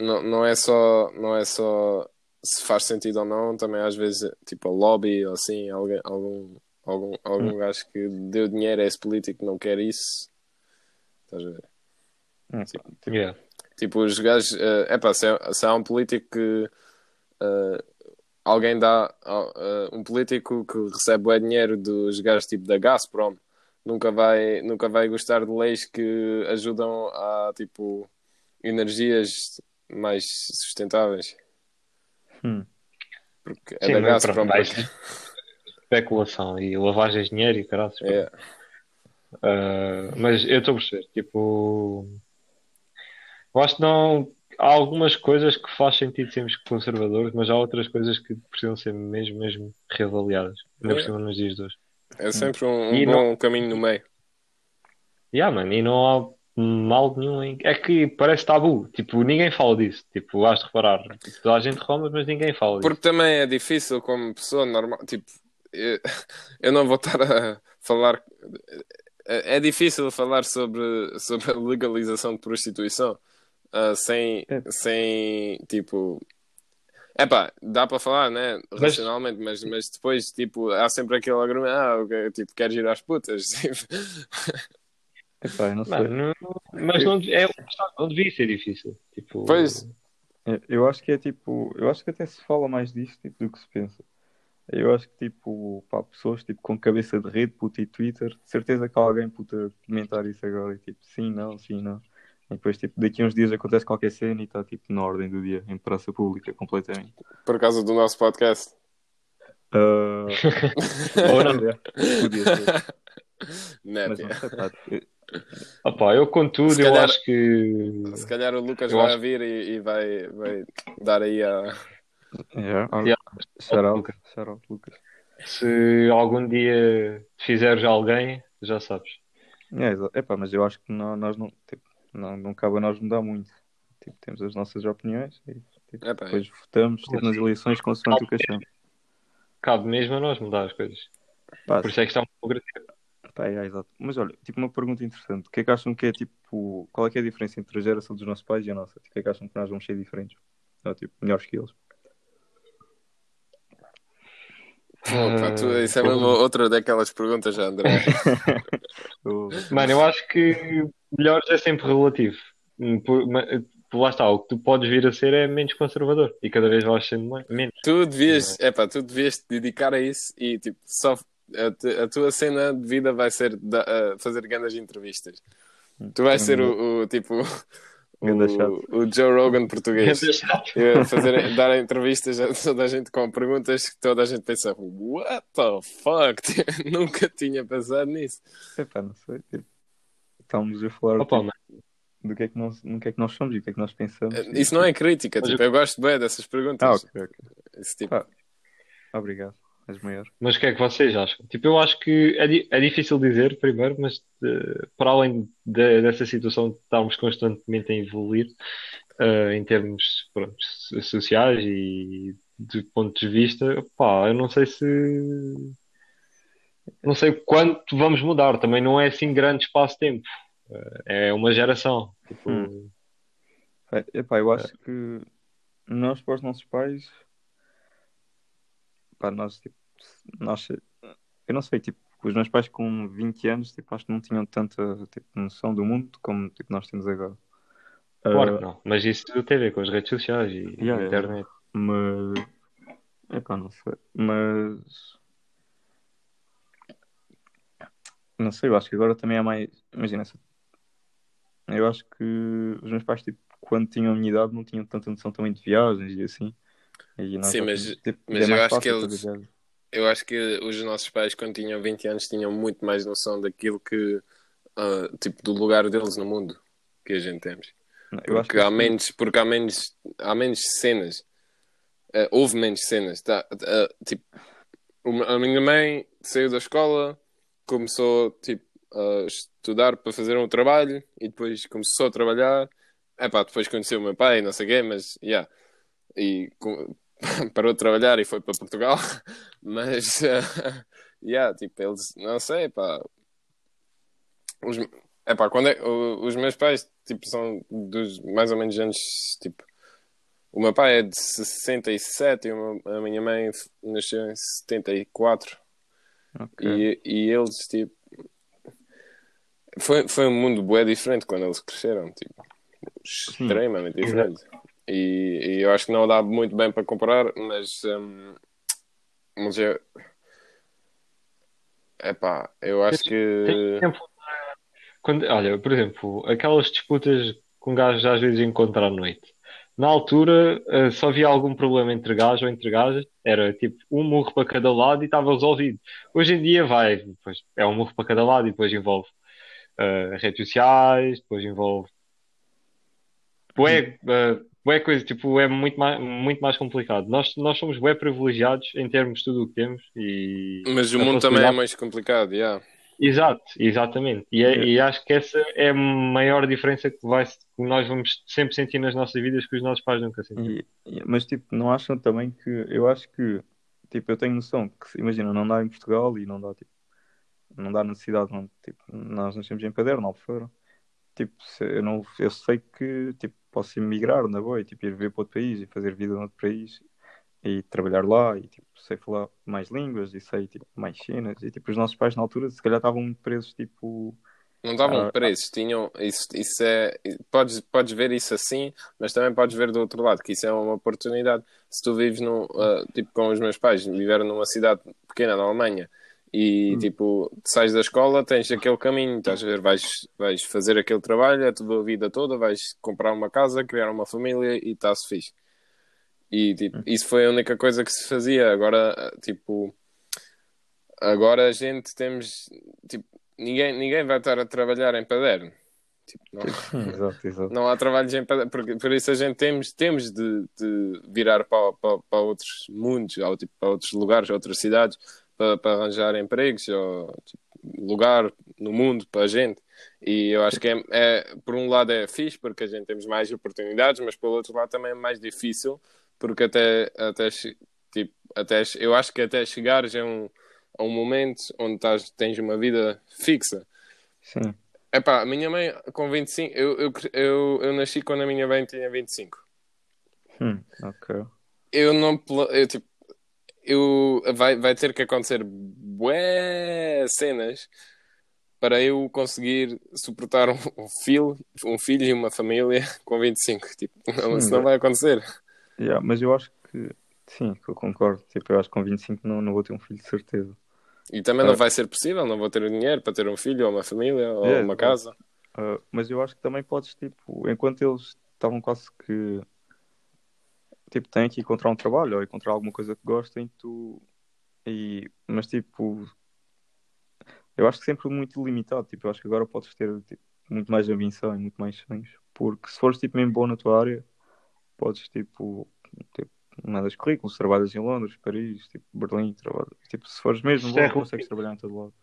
Não, não é só não é só se faz sentido ou não, também às vezes tipo a lobby ou assim, alguém, algum algum algum gajo que deu dinheiro a esse político que não quer isso. Estás a ver? Hum, tipo, Yeah. Tipo, os gajos. É epá, se, é, se há um político que. eh, alguém dá. eh, um político que recebe o dinheiro dos gajos tipo da Gazprom nunca vai, nunca vai gostar de leis que ajudam a tipo energias mais sustentáveis. Hum. Porque é Sim, da Gazprom. porque- especulação e lavagem de dinheiro e caralho. é, Uh, mas eu estou a perceber, tipo, eu acho que não. Há algumas coisas que faz sentido sermos conservadores, mas há outras coisas que precisam ser mesmo, mesmo reavaliadas. Ainda por É. cima nos dias de hoje. é sempre um, um bom caminho no meio. Yeah, mano, e não há mal nenhum em. É que parece tabu, tipo, ninguém fala disso. Tipo, has de reparar, tipo, toda a gente fala, mas ninguém fala disso. Porque também é difícil como pessoa normal, tipo, eu, (laughs) eu não vou estar a falar. É é difícil falar sobre, (laughs) sobre a legalização de prostituição ah, sem, É. sem, tipo. Epá, dá para falar, né? Mas- Racionalmente, mas, mas depois, tipo, há sempre aquele argumento, ah, tipo, queres ir às putas. (laughs) Epá, eu não sei. Mano, mas não, é, não devia ser difícil. Tipo, Pois. É, Eu acho que é tipo, eu acho que até se fala mais disso tipo, do que se pensa. Eu acho que tipo, pá, pessoas tipo, com cabeça de rede, puta e Twitter, de certeza que alguém puta comentar isso agora e tipo, sim, não, sim, não. E depois tipo, daqui a uns dias acontece qualquer cena e está tipo na ordem do dia, em praça pública, completamente. Por causa do nosso podcast. Ah, Ou não. é, podia ser. Net, Mas não yeah. sei, pá, eu- contudo, Se eu calhar- acho que. Se calhar o Lucas Eu vai acho- vir e, e vai, vai dar aí a. Yeah, ah, Yeah. shout out, Lucas. shout out, Lucas. Se algum dia fizeres alguém, já sabes. É, epá, mas eu acho que não, nós não, tipo, não, não cabe a nós mudar muito. Tipo, temos as nossas opiniões e tipo, Epá, depois votamos tipo, nas eleições consoante o que achamos. Cabe mesmo a nós mudar as coisas. Pá, Por isso é que está um pouco gratuito. pá, é, exato. Mas olha, tipo uma pergunta interessante. O que é que acham que é tipo, qual é que é a diferença entre a geração dos nossos pais e a nossa? Tipo, O que é que acham que nós vamos ser diferentes? Ou tipo, melhores que eles? Opa, tu- Ah, isso é mesmo outra daquelas perguntas, André. (laughs) Mano, eu acho que melhores é sempre relativo. Hum, Lá está, o que tu podes vir a ser é menos conservador e cada vez vais sendo mais- menos. Tu devias, epá, tu devias te dedicar a isso e tipo, só a, a tua cena de vida vai ser da- fazer grandes entrevistas. Tu vais ser o, o, tipo. O, o Joe Rogan português. Eu fazer, dar entrevistas a toda a gente com perguntas que toda a gente pensa, what the fuck? (laughs) Nunca tinha pensado nisso. Epá, não sei. Tipo, estamos a falar Opa, tipo, do que é que nós, do que é que nós somos e o que é que nós pensamos. Eh, Isso não é crítica, tipo, eu gosto bem dessas perguntas. Ah, ok, ok. Esse tipo, Ah, obrigado. És maior. Mas o que é que vocês acham? Tipo, eu acho que é, di- é difícil dizer, primeiro, mas eh, para além de- dessa situação de estarmos constantemente a evoluir eh, em termos pronto, so- sociais e de pontos de vista, pá, eu não sei se. Não sei quanto vamos mudar. Também não é assim grande espaço-tempo. Eh, é uma geração. Tipo, Hum. É, epá, eu acho que nós para os nossos pais, pá, nós, tipo, nós, eu não sei, tipo, os meus pais com 20 anos, tipo, acho que não tinham tanta tipo, noção do mundo como tipo, nós temos agora. claro Ah, que não. Mas isso tem a ver com as redes sociais e Yeah, internet. Mas. Epá, não sei. Mas. Não sei, eu acho que agora também há mais. Imagina, eu acho que os meus pais, tipo, quando tinham a minha idade, não tinham tanta noção também de viagens e assim. E nós Sim, mas- tipo, mas é eu mais acho que fácil eles- viagens. Eu acho que os nossos pais, quando tinham 20 anos, tinham muito mais noção daquilo que, ah, tipo, do lugar deles no mundo que a gente temos. Não, Eu acho Porque que há menos, porque há menos, há menos cenas. Eh, houve menos cenas. Tá, eh, tipo, a minha mãe saiu da escola, começou tipo, a estudar para fazer um trabalho e depois começou a trabalhar. Epá, depois conheceu o meu pai, não sei o quê, mas yeah. E com- (laughs) parou de trabalhar e foi para Portugal. (laughs) Mas (laughs) eh, yeah, tipo, eles não sei, pá. Os, epá, quando é, o- os meus pais tipo, são dos mais ou menos anos tipo. O meu pai é de 67 e meu- a minha mãe nasceu em 74. Ok. E, e eles, tipo. Foi, foi um mundo bué diferente quando eles cresceram, tipo. Extremamente diferente. E, e eu acho que não dá muito bem para comparar, mas. hum, mas eu. Epá, eu acho que. Quando, olha, por exemplo, aquelas disputas que um gajo às vezes encontra à noite. Na altura, eh, só havia algum problema entre gajo ou entre gajas, era tipo um murro para cada lado e estava resolvido. Hoje em dia vai, depois é um murro para cada lado e depois envolve eh, redes sociais, depois envolve. Bué, eh, bué coisa, tipo, é muito mais, muito mais complicado. Nós, nós somos bué privilegiados em termos de tudo o que temos e Mas o a mundo também é mais complicado, yeah. Exato, exatamente. E, é- e acho que essa é a maior diferença que, vai, que nós vamos sempre sentir nas nossas vidas que os nossos pais nunca sentiram. Mas tipo, não acham também que eu acho que tipo, eu tenho noção que se- imagina, não dá em Portugal e não dá tipo, não dá necessidade, não, tipo, nós nascemos em Paderno, Albufeira. Tipo, eu não eu sei que tipo, posso emigrar na boa e tipo, ir viver para outro país e fazer vida noutro país e trabalhar lá e tipo, sei falar mais línguas e sei tipo, mais cenas e tipo, os nossos pais na altura se calhar estavam muito presos tipo Não estavam Ah, presos, tinham. Isso, isso é. Podes, podes ver isso assim, mas também podes ver do outro lado, que isso é uma oportunidade. Se tu vives num. ah, tipo, com os meus pais, viveram numa cidade pequena na Alemanha e, Hum. tipo, sais da escola, tens aquele caminho, estás a ver, vais, vais fazer aquele trabalho a tua vida toda, vais comprar uma casa, criar uma família e está-se fixe. E, tipo, Hum. isso foi a única coisa que se fazia. Agora, tipo. Agora a gente temos. Tipo, ninguém, ninguém vai estar a trabalhar em paderno. Tipo, não, (laughs) exato, exato. não há trabalhos em paderno. Porque, por isso a gente temos, temos de, de virar para, para, para outros mundos, ou, tipo, para outros lugares, outras cidades, para, para arranjar empregos, ou tipo, lugar no mundo para a gente. E eu acho que é, é, por um lado é fixe, porque a gente temos mais oportunidades, mas pelo outro lado também é mais difícil, porque até, até, tipo, até eu acho que até chegares a um, a um momento onde estás, tens uma vida fixa. Sim. Epá, a minha mãe com 25, eu, eu, eu, eu nasci quando a minha mãe tinha 25. Hum, ok. Eu não, eu, tipo, eu, vai, vai ter que acontecer bué cenas para eu conseguir suportar um, um filho, um filho e uma família (laughs) com 25. Tipo, não, isso não vai acontecer. Yeah, mas eu acho que sim, que eu concordo. Tipo, eu acho que com 25 não, não vou ter um filho de certeza. E também não Ah. vai ser possível, não vou ter o dinheiro para ter um filho ou uma família ou Yeah, uma casa. Ah, mas eu acho que também podes, tipo, enquanto eles estavam quase que tipo, têm que encontrar um trabalho ou encontrar alguma coisa que gostem, tu e mas tipo eu acho que sempre muito limitado, tipo, eu acho que agora podes ter tipo, muito mais ambição e muito mais sonhos. Porque se fores tipo mesmo bom na tua área, podes tipo, tipo mandas currículos, trabalhas em Londres, Paris, tipo, Berlim, trabalhas. Tipo, se fores mesmo Isso bom, é consegues trabalhar em todo lado.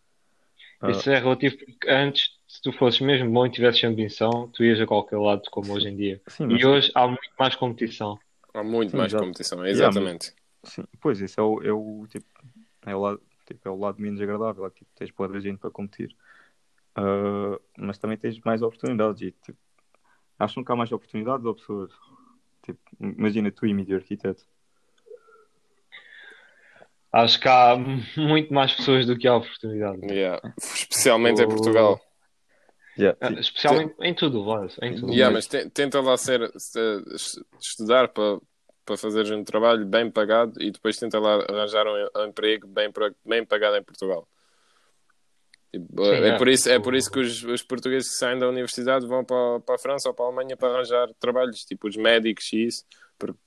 Ah. Isso é relativo porque antes, se tu fosses mesmo bom e tivesses ambição, tu ias a qualquer lado como hoje em dia. Sim, E hoje há muito mais competição. Há muito Sim, mais exato. competição, Yeah, exatamente. Sim, pois, esse é o, é o tipo, é o lado, tipo, é o lado menos agradável, é que tipo, tens de gente para competir. Ah, mas também tens mais oportunidades e tipo, acham que há mais oportunidades ou pessoas? Tipo, imagina tu e mídia arquiteto. Acho que há muito mais pessoas do que há oportunidade. Yeah. Especialmente em Oh. Portugal. Yeah, Ah, tipo, Especialmente em tudo, Vaz, em tudo. Yeah, mas te- tenta lá ser, se- estudar para para fazeres um trabalho bem pagado e depois tenta lá arranjar um, um emprego bem, bem pagado em Portugal. Tipo, Sim, é, é. por isso, é por isso que os, os portugueses que saem da universidade vão para, para a França ou para a Alemanha para arranjar trabalhos, tipo os médicos e isso, porque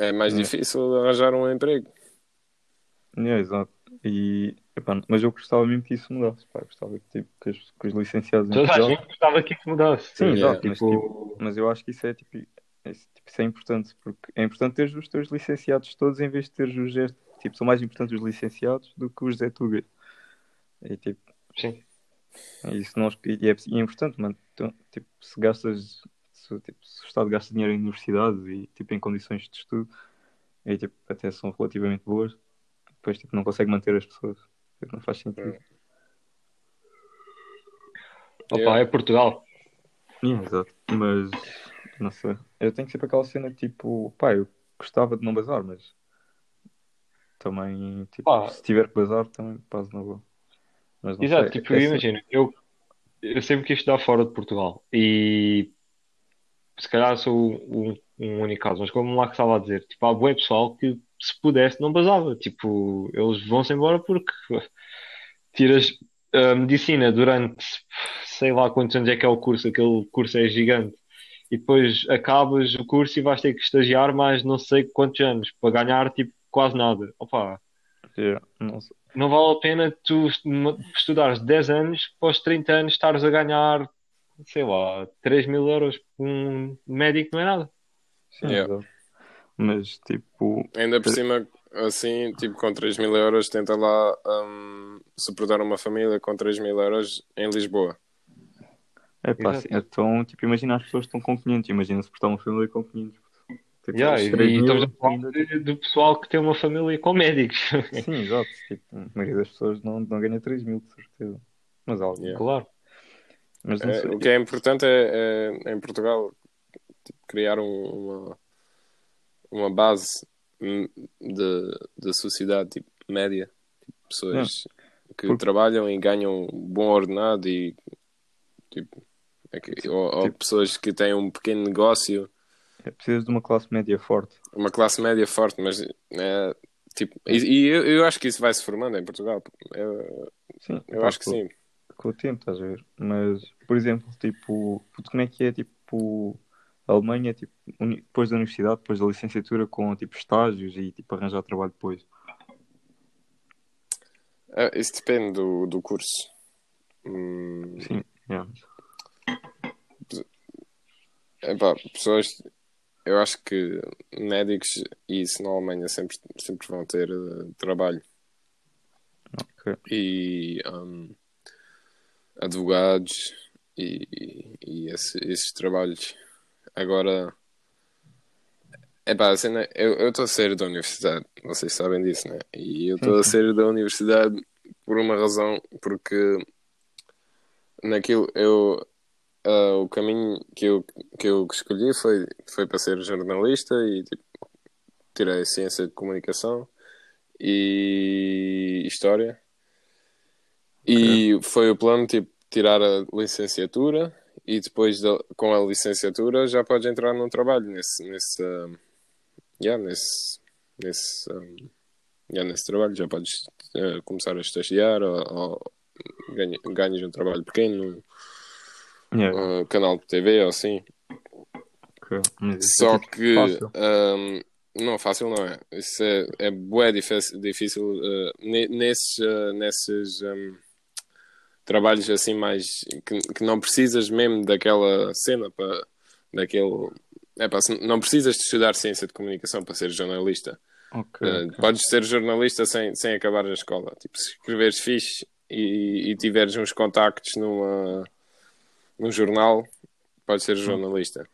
é mais É. difícil arranjar um emprego. Yeah, exato. E, epá, mas eu gostava mesmo que isso mudasse. Pá. Gostava que, tipo, que, os, que os licenciados Toda a gente gostava que isso mudasse. Sim, Yeah. exato, mas, Tipo, tipo, mas eu acho que isso é, tipo, é, tipo, isso é importante, porque é importante teres os teus licenciados todos em vez de teres os gestos. Tipo, são mais importantes os licenciados do que os Zé Tugas. E, tipo, sim. isso não, e é, e é importante, mano. Então, tipo, se gastas, se, tipo, se o Estado gasta dinheiro em universidades e, tipo, em condições de estudo, e, tipo, até são relativamente boas, depois, tipo, não consegue manter as pessoas. Não faz sentido. Opa, Yeah. é Portugal. Yeah, exato. Mas, não sei. Eu tenho sempre aquela cena tipo, pá, eu gostava de não bazar, mas também, tipo, Pá. se tiver que bazar, também passo na boa. Mas não Exato, sei. tipo, é assim- imagina, eu, eu sempre quis estudar fora de Portugal e se calhar sou um, um único caso, mas como o Marco estava a dizer, tipo, há bué pessoal que se pudesse não basava, tipo, eles vão-se embora porque tiras a medicina durante sei lá quantos anos é que é o curso, aquele curso é gigante. E depois acabas o curso e vais ter que estagiar mais não sei quantos anos para ganhar tipo quase nada. Opa, Yeah, não sei. não vale a pena tu est- estudares 10 anos, após 30 anos estares a ganhar, sei lá, 3 mil euros por um médico não é nada. Sim, Yeah. Mas, tipo, Ainda por cima, assim, tipo, com 3 mil euros, tenta lá hum, suportar uma família com 3 mil euros em Lisboa. é pá, assim, então, tipo, imagina as pessoas que estão com 500, imagina se portar uma família com 500. Tipo, Yeah, e, 3 mil estamos a falar ainda, do pessoal que tem uma família com médicos. (laughs) Sim, exato. Tipo, a maioria das pessoas não, não ganha 3 mil, de certeza. Mas algo. Yeah. Claro. Mas É, o que é importante é, é, em Portugal tipo, criar um- uma, uma base de sociedade tipo, média, tipo, pessoas que Porque- trabalham e ganham um bom ordenado e tipo, é que- ou, ou Tipo- pessoas que têm um pequeno negócio, É, precisas de uma classe média forte. uma classe média forte, mas é, tipo, e, e eu, eu acho que isso vai se formando em Portugal. Eu, Sim, eu acho que com- sim. Com o tempo, estás a ver? Mas, por exemplo, tipo, como é que é, tipo, a Alemanha, tipo, depois da universidade, depois da licenciatura, com, tipo, estágios e, tipo, arranjar trabalho depois. É, isso depende do, do curso. Hum, Sim, yeah. Epá, pessoas, eu acho que médicos e isso na Alemanha sempre, sempre vão ter eh, trabalho. Ok. E hum, advogados e, e esse- esses trabalhos. Agora, epá, a cena, eu eu estou a sair da universidade, vocês sabem disso, né? E eu estou a sim. sair da universidade por uma razão, porque naquilo eu ah, o caminho que eu, que eu escolhi foi, foi para ser jornalista e tipo, tirei ciência de comunicação e história. E foi o plano tipo, tirar a licenciatura e depois da- com a licenciatura já podes entrar num trabalho nesse, nesse, ah, yeah, nesse, nesse, ah, yeah, nesse trabalho. Já podes ah, começar a estagiar ou, ou ganha- ganhas um trabalho pequeno Yeah, uh, canal de TV ou assim. ok. Mas isso Só é, tipo, que fácil. um, não, fácil não é. Isso é, é bué difícil, difícil uh, ne- nesses, uh, nesses um, trabalhos assim mais que, que não precisas mesmo daquela cena para daquele é pá, não precisas de estudar ciência de comunicação para ser jornalista. Ok. Uh, ok. Podes ser jornalista sem, sem acabar a escola. Tipo, se escreveres fixe e, e tiveres uns contactos numa, num jornal, podes ser jornalista.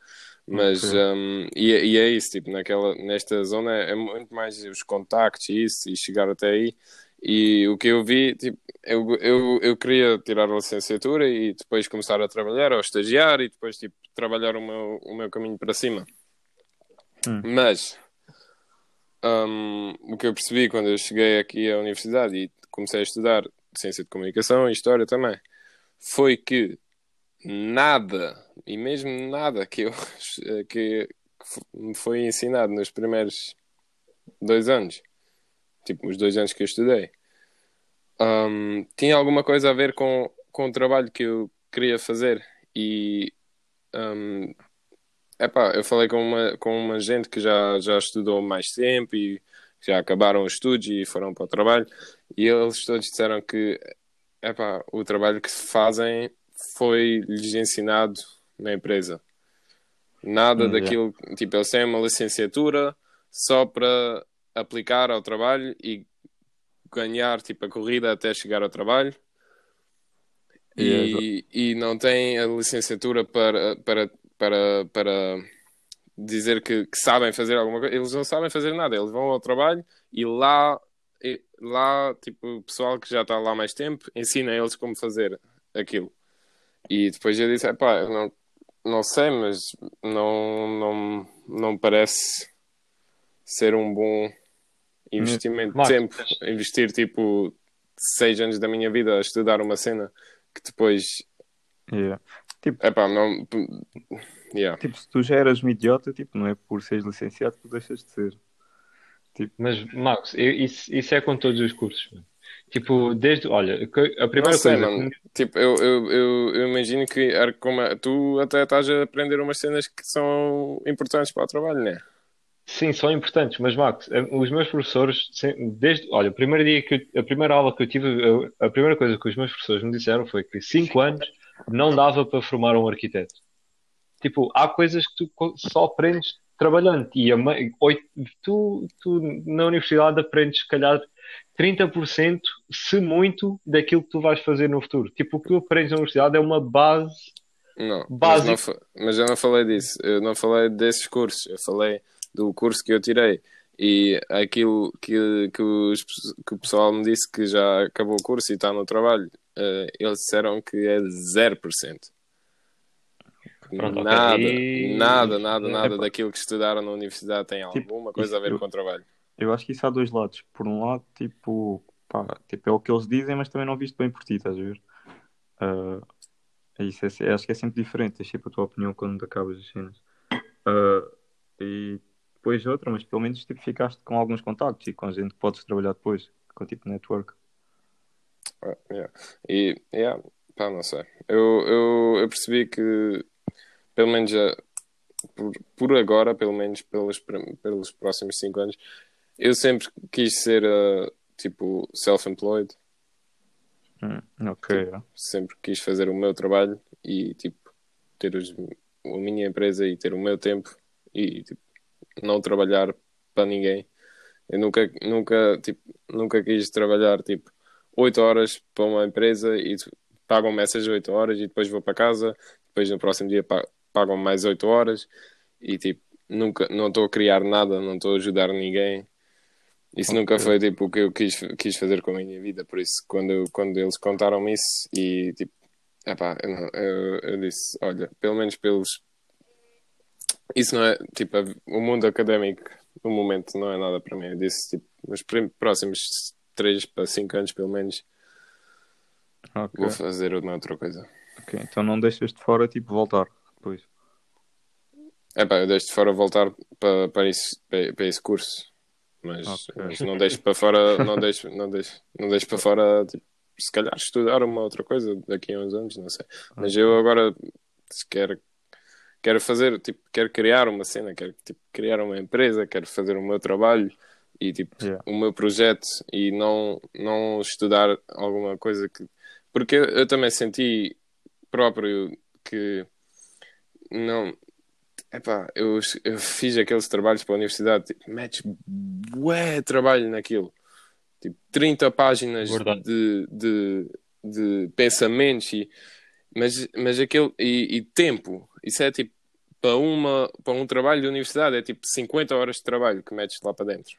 Mas, Ok. um, e, e é isso, tipo, naquela, nesta zona é muito mais os contactos e isso, e chegar até aí. E o que eu vi, tipo, eu, eu, eu queria tirar a licenciatura e depois começar a trabalhar ou estagiar e depois, tipo, trabalhar o meu, o meu caminho para cima. Hum. Mas, um, o que eu percebi quando eu cheguei aqui à universidade e comecei a estudar ciência de comunicação e história também, foi que nada, e mesmo nada que, eu, (laughs) que, que me foi ensinado nos primeiros dois anos, tipo os dois anos que eu estudei, um, tinha alguma coisa a ver com, com o trabalho que eu queria fazer. E um, epá, eu falei com uma, com uma gente que já, já estudou mais tempo e já acabaram os estudos e foram para o trabalho, e eles todos disseram que epá, o trabalho que fazem foi-lhes ensinado na empresa. Nada Yeah. daquilo, tipo, eles têm uma licenciatura só para aplicar ao trabalho e ganhar tipo a corrida até chegar ao trabalho e, e não têm a licenciatura para, para, para, para dizer que, que sabem fazer alguma coisa. Eles não sabem fazer nada, eles vão ao trabalho e lá, e lá tipo, o pessoal que já está lá mais tempo ensina eles como fazer aquilo. E depois eu disse: pá, não, não sei, mas não, não, não parece ser um bom investimento de tempo. Investir tipo seis anos da minha vida a estudar uma cena que depois, Yeah. epá, não. Yeah. Tipo, se tu já eras um idiota, tipo, não é por seres licenciado que tu deixas de ser. Mas, Marcos, eu- isso, isso é com todos os cursos. mano. Tipo, desde. Olha, a primeira Não sei, coisa. mano. Tipo, eu, eu, eu, eu imagino que como a- tu até estás a aprender umas cenas que são importantes para o trabalho, né? Sim, são importantes, mas Marcos, eh, os meus professores, desde, olha, o primeiro dia que eu- a primeira aula que eu tive, eu- a primeira coisa que os meus professores me disseram foi que cinco anos não dava para formar um arquiteto. Tipo, há coisas que tu só aprendes trabalhando e a tu, tu na universidade aprendes se calhar 30%, se muito, daquilo que tu vais fazer no futuro. Tipo, o que tu aprendes na universidade é uma base Não, mas, Básico. não mas eu não falei disso. Eu não falei desses cursos. Eu falei do curso que eu tirei. E aquilo que, que, os- que o pessoal me disse que já acabou o curso e está no trabalho, eh, eles disseram que é 0%. Pronto, nada, nada, nada, nada Epá. daquilo que estudaram na universidade tem Tipo, alguma coisa a ver eu- com o trabalho. Eu acho que isso há dois lados. Por um lado, tipo, pá, tipo, é o que eles dizem, mas também não visto bem por ti, estás a ver? É isso é, acho que é sempre diferente, tens sempre a tua opinião quando acabas as cenas. Ah, e depois outra, mas pelo menos tipo, ficaste com alguns contactos e com gente que podes trabalhar depois, com tipo network. Ah, yeah. E, yeah, pá, não sei. Eu, eu, eu percebi que, pelo menos já, por, por agora, pelo menos pelos, pelos próximos 5 anos, eu sempre quis ser, ah, tipo, self-employed. Hum, ok, é. Sempre quis fazer o meu trabalho e, tipo, ter os, a minha empresa e ter o meu tempo e, tipo, não trabalhar para ninguém. Eu nunca, nunca, tipo, nunca quis trabalhar, tipo, 8 horas para uma empresa e pagam-me essas 8 horas e depois vou para casa, depois no próximo dia pa- pagam-me mais 8 horas e, tipo, nunca, não estou a criar nada, não estou a ajudar ninguém. Isso nunca Ok. foi, tipo, o que eu quis, quis fazer com a minha vida, por isso, quando, quando eles contaram-me isso e, tipo, epá, eu, não- eu, eu disse, olha, pelo menos pelos... Isso não é, tipo, o mundo académico, no momento, não é nada para mim. Eu disse, tipo, nos próximos 3 para 5 anos, pelo menos, Ok, vou fazer uma outra coisa. ok. Então não deixas de fora, tipo, voltar depois. Epá, eu deixo de fora voltar para, para, esse, para, esse curso, mas, Ok. mas não deixo para fora, não deixo, não deixo, não deixo para fora, tipo, se calhar estudar uma outra coisa daqui a uns anos, não sei. Mas eu agora se quero, quero fazer, tipo, quero criar uma cena, quero tipo, criar uma empresa, quero fazer o meu trabalho e tipo, Yeah. o meu projeto e não, não estudar alguma coisa que porque eu, eu também senti próprio que não. Epá, eu, eu fiz aqueles trabalhos para a universidade, tipo, metes bué trabalho naquilo. Tipo, 30 páginas de, de, de pensamentos e, mas, mas aquele e, e tempo, isso é tipo para, uma, para um trabalho de universidade, é tipo 50 horas de trabalho que metes lá para dentro.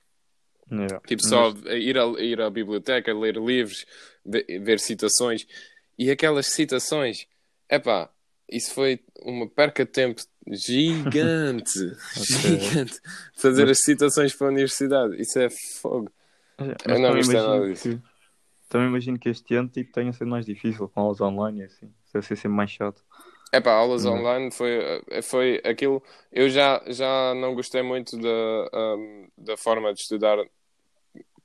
Yeah. Tipo, só ir, a, ir à biblioteca, ler livros, ver, citações. E aquelas citações, epá, isso foi uma perca de tempo gigante. (laughs) gigante. Fazer as citações para a universidade. Isso é fogo. Mas Eu não gostei imagino nada disso. que- Também imagino que este ano tipo, tenha sido mais difícil com aulas online assim. Deve ser sempre mais chato. Epá, aulas Hum. online foi, foi aquilo. Eu já, já não gostei muito da, ahm, da forma de estudar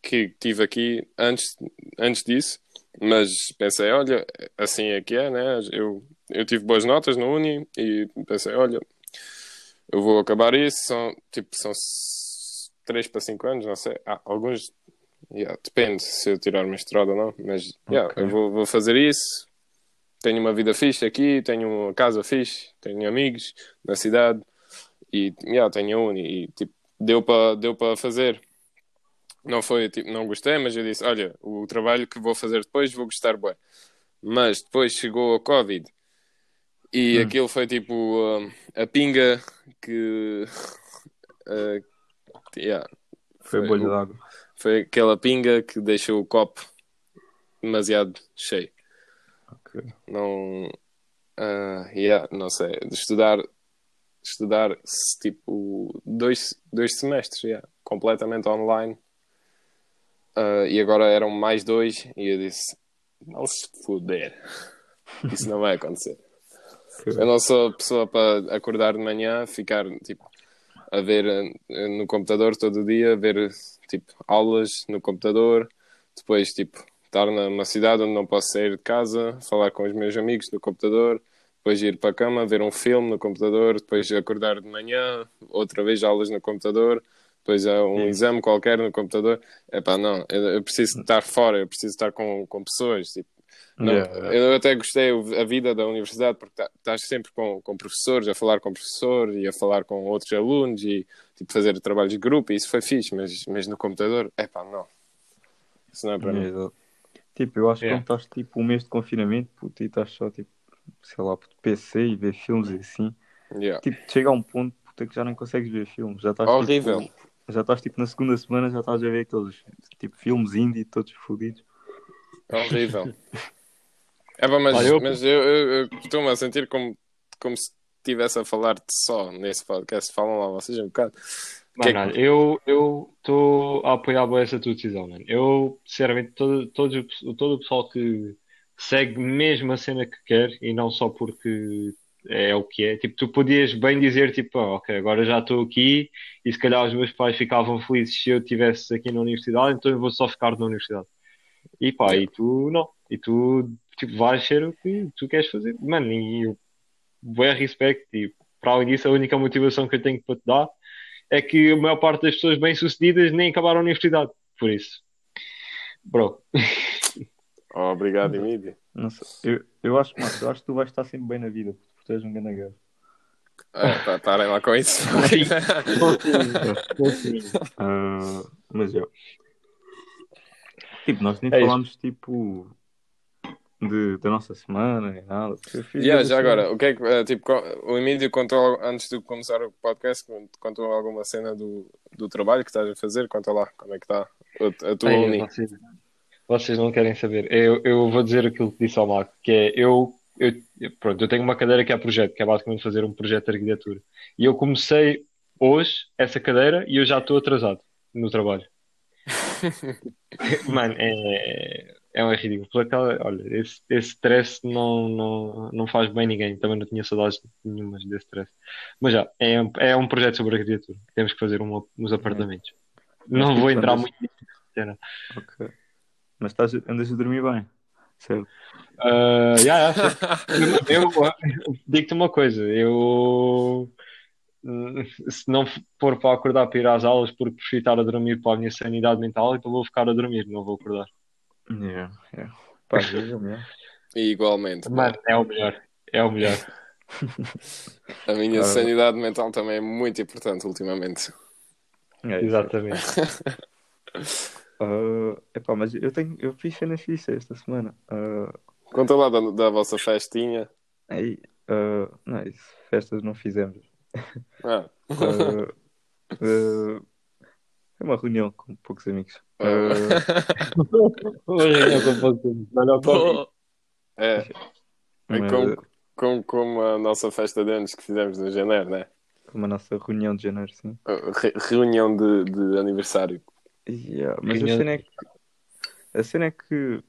que tive aqui antes, antes disso, mas pensei, olha, assim é que é, né? Eu, eu tive boas notas na Uni e pensei, olha, eu vou acabar isso. São tipo, são 3 para 5 anos, não sei. Ah, alguns, yeah, depende se eu tirar mestrado ou não, mas yeah, Ok. eu vou, vou fazer isso tenho uma vida fixe aqui, tenho uma casa fixe, tenho amigos na cidade e yeah, tenho a uni e tipo, deu para deu para fazer. Não foi tipo, não gostei, mas eu disse, olha, o trabalho que vou fazer depois vou gostar bem. Mas depois chegou a Covid e Hum. aquilo foi tipo a pinga que uh, (laughs) yeah, Foi, Foi bolha d'água. foi aquela pinga que deixou o copo demasiado cheio. Não ah, yeah, não sei. De estudar estudar tipo dois, dois semestres yeah, completamente online. Ah, e agora eram mais dois e eu disse não se foder (laughs) isso não vai acontecer. Eu não sou pessoa para acordar de manhã ficar tipo a ver eh, no computador todo dia ver tipo aulas no computador depois tipo estar numa cidade onde não posso sair de casa, falar com os meus amigos no computador, depois ir para a cama, ver um filme no computador, depois acordar de manhã, outra vez aulas no computador, depois um Sim. exame qualquer no computador. Epá, não, eu, preciso estar fora, eu preciso estar com, com pessoas. Tipo, não, Yeah, yeah. Eu até gostei a vida da universidade porque tá- estás sempre com, com professores, a falar com professor e a falar com outros alunos e tipo, fazer trabalhos de grupo, e isso foi fixe, mas, mas no computador, epá, não. Isso não é para mim. Tipo, eu acho que Yeah. quando estás tipo um mês de confinamento, puto, e estás só tipo, sei lá, puto, PC e ver filmes e assim, Yeah. tipo, chega a um ponto puta, que já nem consegues ver filmes. Já estás Horrível. Tipo, já estás tipo na segunda semana, já estás a ver aqueles tipo filmes indie todos fodidos. É horrível. É bom, mas, Olha, eu- mas eu, eu, eu estou-me a sentir como, como se estivesse a falar de só nesse podcast. Falam lá vocês um bocado. Que é Mano, que- eu eu estou a apoiar bem essa tua decisão, mano. Eu, sinceramente, todo, todo, o- todo o pessoal que segue mesmo a cena que quer e não só porque é o que é. Tipo, tu podias bem dizer, tipo, ah, ok, agora já estou aqui e se calhar os meus pais ficavam felizes se eu estivesse aqui na universidade, então eu vou só ficar na universidade. E pá, e tu não. E tu, tipo, vais ser o que tu queres fazer. Mano, e eu, bem respeito. E para além disso, a única motivação que eu tenho para te dar é que a maior parte das pessoas bem-sucedidas nem acabaram a universidade. Por isso, bro, Oh, obrigado, Emílio. Não sei. Eu, eu, acho, eu acho que tu vais estar sempre bem na vida, porque tu és um grande gajo. É, pá, parem lá com isso. (laughs) Ah, mas eu. Tipo, nós nem É falámos tipo de, da nossa semana nem nada. yeah, já cena. agora, o que é que, eh, tipo, o Emílio contou, antes de começar o podcast, contou alguma cena do, do trabalho que estás a fazer? Conta lá, como é que está a, a tua Ei, uni. vocês, vocês não querem saber. Eu, eu vou dizer aquilo que disse ao Marco, que é eu, eu, pronto, eu tenho uma cadeira que é projeto, que é basicamente fazer um projeto de arquitetura. E eu comecei hoje essa cadeira e eu já estou atrasado no trabalho. (laughs) Mano, é, é um ridículo. Por aquela- Olha, esse, esse stress não, não, não faz bem ninguém. Também não tinha saudades nenhumas desse stress. Mas já, é, um- é um projeto sobre arquitetura. Temos que fazer um, uns apartamentos. Não tipo, vou entrar andas- muito nisso. cena. Ok. Mas estás, andas a dormir bem. Certo. Ah, já, já, sei. (laughs) eu, eu digo-te uma coisa, eu se não for para acordar para ir às aulas porque prefiro estar a dormir para a minha sanidade mental, então vou ficar a dormir, não vou acordar. Yeah, (laughs) yeah. Pá, veja-me, yeah. E igualmente. Mano, é o melhor. É o melhor. (laughs) A minha Ah. sanidade mental também é muito importante ultimamente. É. Exatamente. (laughs) Ah, epá, mas eu tenho, eu fiz cenas fixas esta semana. Ah, Conta lá da, da vossa festinha. aí, ah, não, isso, festas não fizemos. Ah, ah, é uma reunião com poucos amigos. (laughs) Ah, Hoje é com pouco. Olha o Covid. é, é mas, como, como, como a nossa festa de anos que fizemos em janeiro, né? como a nossa reunião de janeiro, sim. Re- reunião de, de aniversário. Yeah, mas a Reunião- cena, é que, a cena é que,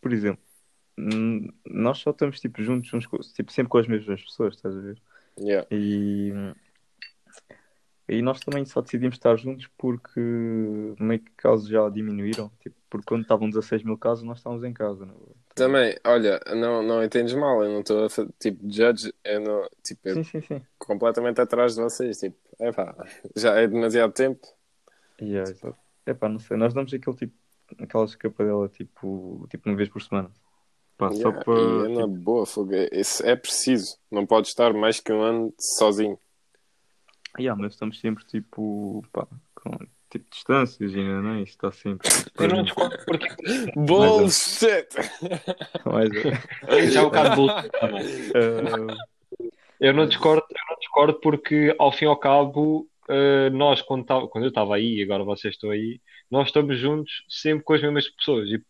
por exemplo, nós só estamos tipo, juntos uns tipo, sempre com as mesmas pessoas, estás a ver? Yeah. E, e nós também só decidimos estar juntos porque meio que casos já diminuíram. Tipo, porque quando estavam 16 mil casos, nós estávamos em casa. Não? é? Também, olha, não, não entendes mal, eu não estou tipo, judge, eu não, tipo, eu Sim, sim, sim. completamente atrás de vocês, tipo, epá, já é demasiado tempo. Yeah, exato. Epá, não sei, nós damos aquele tipo, aquela escapadela tipo, tipo uma vez por semana. Pá, só Yeah, para. e é na tipo, boa, fogo, isso é preciso, não pode estar mais que um ano sozinho. Yeah, mas estamos sempre tipo, pá, com tipo distâncias e não é? Isto está sempre. Eu não discordo porque (laughs) Bullshit! Mas, já é um bocado bullshit (laughs) também. Eu não discordo, eu não discordo porque ao fim e ao cabo eh, nós quando, tava- quando eu estava aí e agora vocês estão aí, nós estamos juntos sempre com as mesmas pessoas e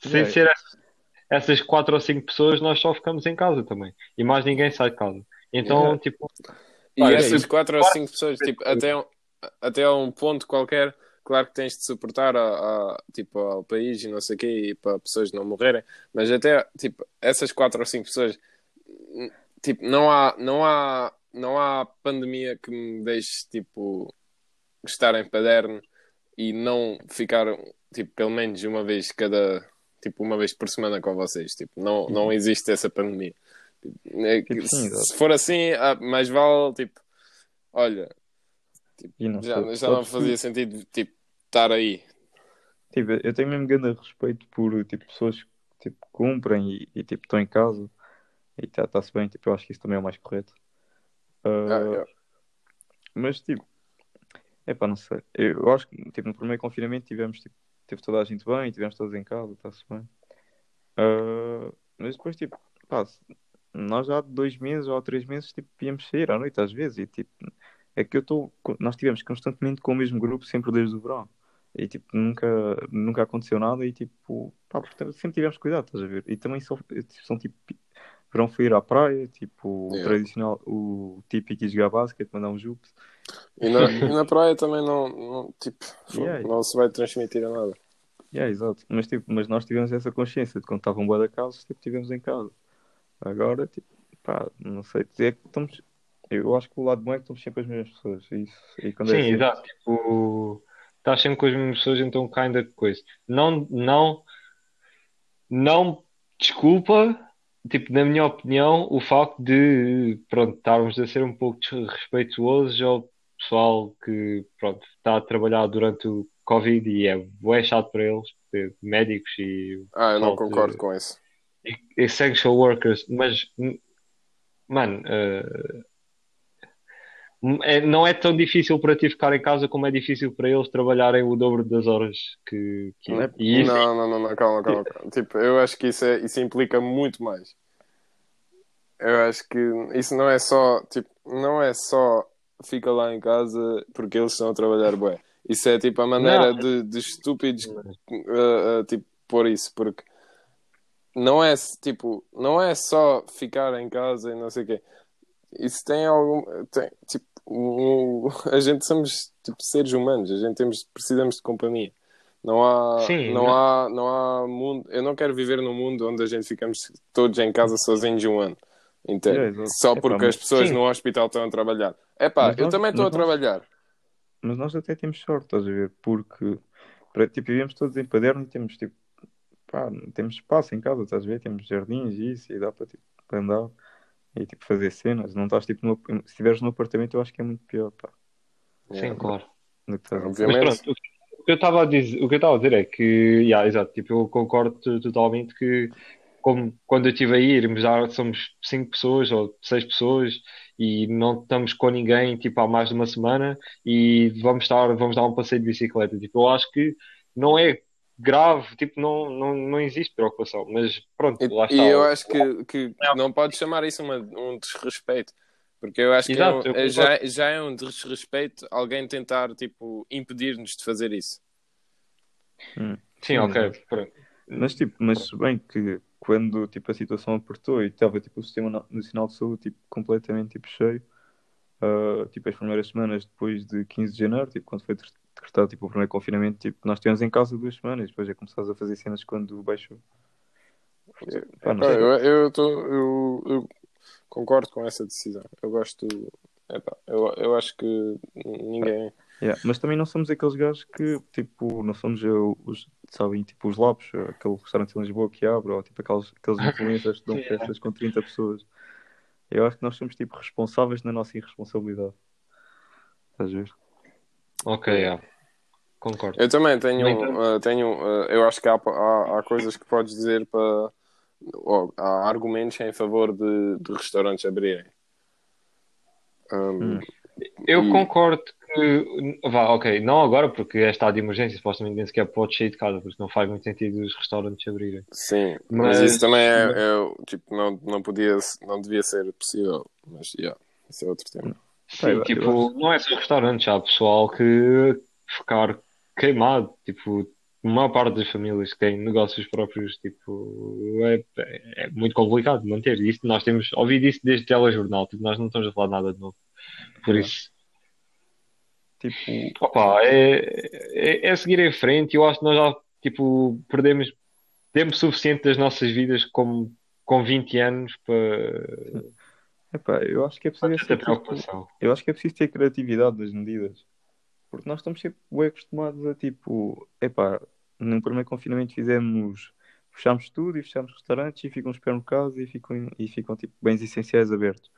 sem Yeah. ser essas, essas quatro ou cinco pessoas nós só ficamos em casa também e mais ninguém sai de casa. Então Yeah. tipo E Ah, é essas quatro ou cinco pessoas, tipo, até, um- até a um ponto qualquer, claro que tens de suportar a, a- tipo, ao país e não sei o quê, e para pessoas não morrerem, mas até, tipo, essas quatro ou cinco pessoas, tipo, não há, não há, não há pandemia que me deixe, tipo, estar em paderno e não ficar, tipo, pelo menos uma vez cada, tipo, uma vez por semana com vocês, tipo, não, não existe essa pandemia. É Tipo, sim, se for assim, ah, mais vale, tipo, olha, e não já, sei, já não que- fazia sentido, tipo, estar aí. Tipo, eu tenho mesmo grande respeito por tipo, pessoas que tipo, cumprem e, e, tipo, estão em casa e está-se bem. Tipo, eu acho que isso também é o mais correto. Ah, Ah, é. Mas, tipo, epá, não sei. Eu, acho que tipo, no primeiro confinamento tivemos, tipo, teve toda a gente bem, tivemos todos em casa, está-se bem. Ah, mas depois, tipo, pá, nós já há dois meses ou três meses, tipo, íamos sair à noite às vezes e, tipo, é que eu estou, nós estivemos constantemente com o mesmo grupo sempre desde o verão. E tipo, nunca, nunca aconteceu nada e tipo, pá, sempre tivemos cuidado, estás a ver? E também são, são tipo, verão foi ir à praia, tipo, o Yeah. tradicional, o típico ir jogar basquete, mandar um jupes. E na, (laughs) e na praia também não, não, tipo, Yeah. não se vai transmitir a nada. Yeah, exato. Mas, tipo, mas nós tivemos essa consciência de quando estavam boa da casa, tipo, tivemos em casa. Agora, tipo, pá, não sei dizer que estamos. Eu acho que o lado bom é que estamos sempre as mesmas pessoas. E, isso, e quando sim, é assim, exato, tipo estás sempre com as mesmas pessoas, então kinda coisa. Não, não, não desculpa, tipo, na minha opinião, o facto de, pronto, estarmos a ser um pouco desrespeituosos ao pessoal que, pronto, está a trabalhar durante o Covid e é bué chato para eles, de médicos e, Ah, eu não concordo com isso. E essential workers, mas, mano, eh, é- não é tão difícil para ti ficar em casa como é difícil para eles trabalharem o dobro das horas que, que Não é- isso, Não, não, não, não, calma, calma, calma. Tipo, eu acho que isso, é, isso implica muito mais. Eu acho que isso não é só, tipo, não é só fica lá em casa porque eles estão a trabalhar bué. Isso é tipo a maneira Não. de, de estúpidos uh, uh, tipo, pôr isso, porque não é tipo, não é só ficar em casa e não sei o quê. Isso tem algum. Tem, tipo, o- a gente somos tipo, seres humanos, a gente temos, precisamos de companhia. Não há, Sim, não, não- há, não há mundo. Eu não quero viver num mundo onde a gente ficamos todos em casa sozinhos um ano inteiro. Exato. Só porque as pessoas Sim. no hospital estão a trabalhar. É pá, Mas eu nós- também estou a nós- trabalhar. Mas nós até temos sorte, estás a ver? Porque para, tipo, vivemos todos em paderno e temos tipo, pá, temos espaço em casa, estás a ver? Temos jardins e isso, e dá para tipo, andar e tipo, fazer cenas. Não estás tipo no, se estiveres no apartamento, eu acho que é muito pior, pá. sim, Yeah. claro. do que estás Mas pronto, o que eu estava a dizer, o que eu estava a dizer é que, yeah, exato, tipo, eu concordo totalmente que como quando eu estive a ir, já somos cinco pessoas ou seis pessoas e não estamos com ninguém tipo há mais de uma semana e vamos estar, vamos dar um passeio de bicicleta. Tipo, eu acho que não é grave, tipo, não, não, não existe preocupação, mas pronto, E, lá e está. eu acho que, que não pode chamar isso uma- um desrespeito. Porque eu acho Exato, que é um- eu é- já, já é um desrespeito alguém tentar tipo, impedir-nos de fazer isso. Sim, ok, pronto. Mas, tipo, mas se bem que quando tipo, a situação apertou e estava tipo, o Sistema Na- Nacional de Saúde tipo, completamente tipo, cheio, ah, tipo, as primeiras semanas depois de 15 de janeiro, tipo, quando foi decretado tipo, o primeiro confinamento, tipo, nós estivemos em casa duas semanas, depois já começámos a fazer cenas quando baixou. Pá, não Pá, sei. eu, eu, tô- eu- eu concordo com essa decisão. Eu gosto. epá, eu, eu acho que ninguém. Yeah, Mas também não somos aqueles gajos que, tipo, não somos eu, os, sabem, tipo, os Lopes, aquele restaurante em Lisboa que abre, ou tipo aqueles, aqueles (laughs) influencers que dão Yeah. festas com 30 pessoas. Eu acho que nós somos, tipo, responsáveis na nossa irresponsabilidade. Estás a ver? Ok, yeah. concordo. Eu também tenho. Uh, tenho uh, eu acho que há, há, há coisas que podes dizer para. há argumentos em favor de, de restaurantes abrirem. Um, Hum. Eu E- concordo que. Vá, ok, não agora, porque é estado de emergência, supostamente nem sequer pode sair de casa, porque não faz muito sentido os restaurantes abrirem. Sim, mas, Mas- isso também é, é, tipo, não, não podia, não devia ser possível. Mas, yeah, isso é outro tema. Sim, tipo, não é só restaurantes, há pessoal que ficar queimado, tipo, a maior parte das famílias que têm negócios próprios, tipo, é, é muito complicado manter. Isto nós temos ouvido isso desde o telejornal, tipo, nós não estamos a falar nada de novo. Por isso, Tipo, opa, é, é, é seguir em frente. Eu acho que nós já, tipo, perdemos tempo suficiente das nossas vidas como com 20 anos para epá, eu acho que é preciso ser, ter tipo, preocupação. eu acho que é preciso ter criatividade nas medidas. Porque nós estamos sempre bem acostumados a, tipo, epá, no primeiro confinamento fizemos, fechámos tudo e fechámos restaurantes e ficam os supermercados e ficam, e ficam, tipo, bens essenciais abertos.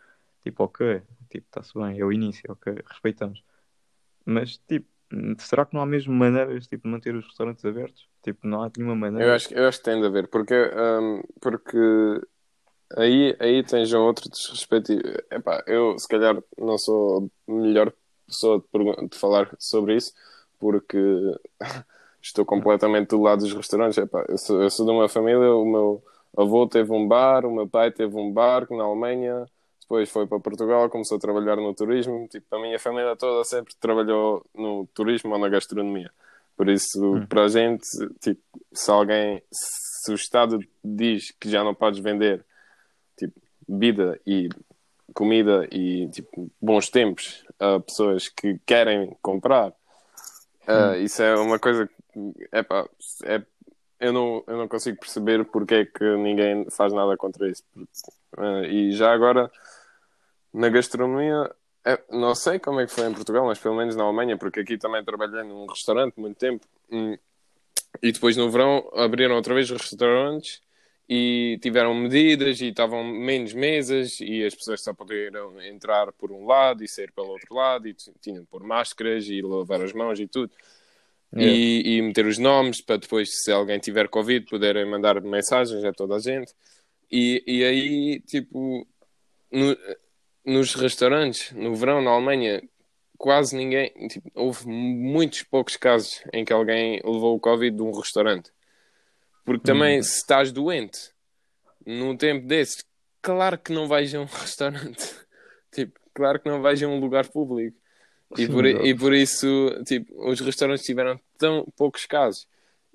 Tipo, ok, tipo, está-se bem, é o início, ok, respeitamos. Mas, tipo, será que não há mesmo maneiras, tipo, de manter os restaurantes abertos? Tipo, não há nenhuma maneira. Eu acho, que- eu acho que tem de haver, porque, um, porque aí, aí tens um outro desrespeito. Epá, eu, se calhar, não sou a melhor pessoa de, de falar sobre isso, porque (laughs) estou completamente do lado dos restaurantes. Epá, eu, sou, eu sou de uma família, o meu avô teve um bar, o meu pai teve um barco na Alemanha, depois foi para Portugal, começou a trabalhar no turismo. Tipo, a minha família toda sempre trabalhou no turismo ou na gastronomia. Por isso, para a gente, tipo, se alguém, se o Estado diz que já não podes vender bebida e comida e tipo, bons tempos a pessoas que querem comprar, ah, isso é uma coisa que epá, é, eu, não, eu não consigo perceber porque é que ninguém faz nada contra isso. Ah, e já agora, na gastronomia, é, não sei como é que foi em Portugal, mas pelo menos na Alemanha, porque aqui também trabalhei num restaurante muito tempo. hum, E depois no verão abriram outra vez restaurantes e tiveram medidas e estavam menos mesas e as pessoas só podiam entrar por um lado e sair pelo outro lado e tinham de pôr máscaras e lavar as mãos e tudo. Yeah. E, e meter os nomes para depois, se alguém tiver Covid, poderem mandar mensagens a toda a gente. E, e aí, tipo, no- nos restaurantes, no verão na Alemanha, quase ninguém, tipo, houve muitos poucos casos em que alguém levou o Covid de um restaurante. Porque também, se estás doente, num tempo desses, claro que não vais a um (laughs) restaurante. Tipo, claro que não vais a um lugar público. E por, e por isso, tipo, os restaurantes tiveram tão poucos casos.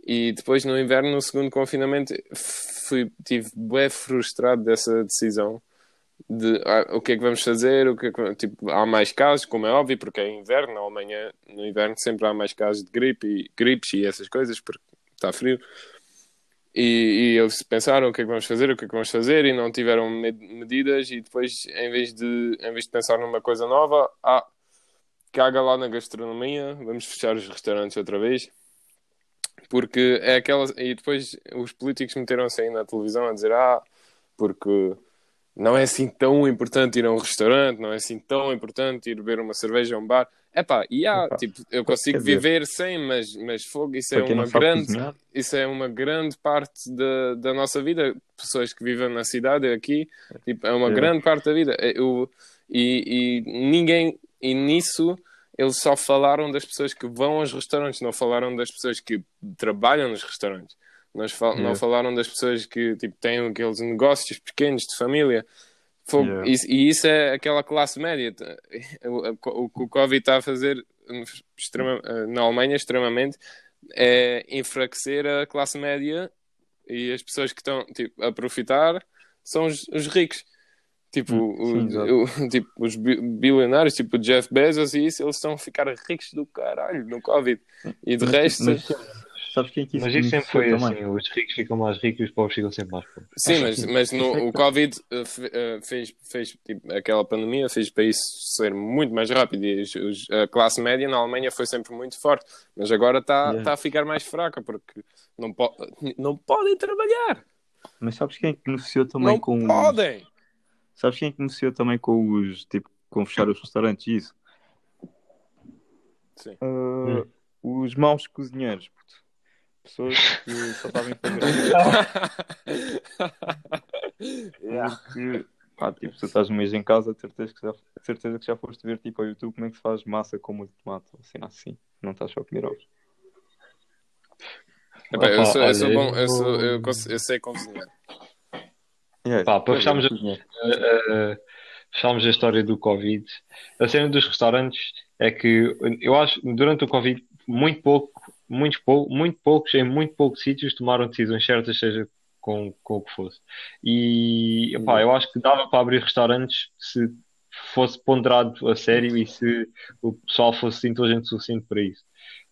E depois, no inverno, no segundo confinamento, fui, tive bem frustrado dessa decisão de ah, o que é que vamos fazer, o que é que- tipo, há mais casos, como é óbvio, porque é inverno, na Alemanha, no inverno sempre há mais casos de gripe e gripes e essas coisas, porque está frio. E, e eles pensaram o que é que vamos fazer, o que é que vamos fazer, e não tiveram med- medidas, e depois, em vez de, em vez de pensar numa coisa nova, ah, caga lá na gastronomia, vamos fechar os restaurantes outra vez. Porque é aquela. E depois os políticos meteram-se aí na televisão a dizer: Ah, porque não é assim tão importante ir a um restaurante, não é assim tão importante ir beber uma cerveja a um bar. Epá, e há, Epá, tipo, eu consigo dizer- viver sem, mas, mas fogo, isso é uma grande, cozinhar, isso é uma grande parte da, da nossa vida. Pessoas que vivem na cidade aqui, tipo, é uma É. grande parte da vida. Eu, e, e ninguém, e nisso eles só falaram das pessoas que vão aos restaurantes, não falaram das pessoas que trabalham nos restaurantes. Nós fal- Não Yeah. falaram das pessoas que tipo, têm aqueles negócios pequenos de família. Yeah. isso- e isso é aquela classe média. (laughs) O, o- o que o Covid está a fazer extrema- na Alemanha, extremamente, é enfraquecer a classe média e as pessoas que estão tipo, a profitar são os, os ricos. Tipo, Hum, sim, o- (laughs) o- tipo, os bi- bilionários, tipo o Jeff Bezos e isso, eles estão a ficar ricos do caralho no Covid. E de resto, mas sabes quem é que isso Mas isso sempre foi também? assim: os ricos ficam mais ricos e os pobres ficam sempre mais pobres. sim, acho mas, que- mas no, o Covid uh, fe- uh, fez, fez tipo, aquela pandemia fez para isso ser muito mais rápido e os- os- a classe média na Alemanha foi sempre muito forte, mas agora está Yeah. tá a ficar mais fraca porque não, po não podem trabalhar. Mas sabes quem é que beneficiou também não com os... podem. Sabes quem é que beneficiou também com os, tipo, com fechar os restaurantes e isso? Sim. Ah, Os maus cozinheiros, puto. Pessoas que só sabem fazer (laughs) (laughs) Yeah. Pá, tipo, tu estás um mês em casa, certeza que já, certeza que já foste ver, tipo, ao YouTube como é que se faz massa com molho de tomate, assim, assim. Não estás só a comer ovos. Epá, eu, sou, eu sou bom, eu, sou, eu, eu sei cozinhar. Yeah, Pá, para fecharmos a- uh, fechámos a história do Covid. A cena dos restaurantes é que eu acho durante o Covid muito pouco, muito pouco, muito poucos em muito poucos sítios tomaram decisões certas, seja com, com o que fosse. E epá, eu acho que dava para abrir restaurantes se fosse ponderado a sério e se o pessoal fosse inteligente o suficiente para isso.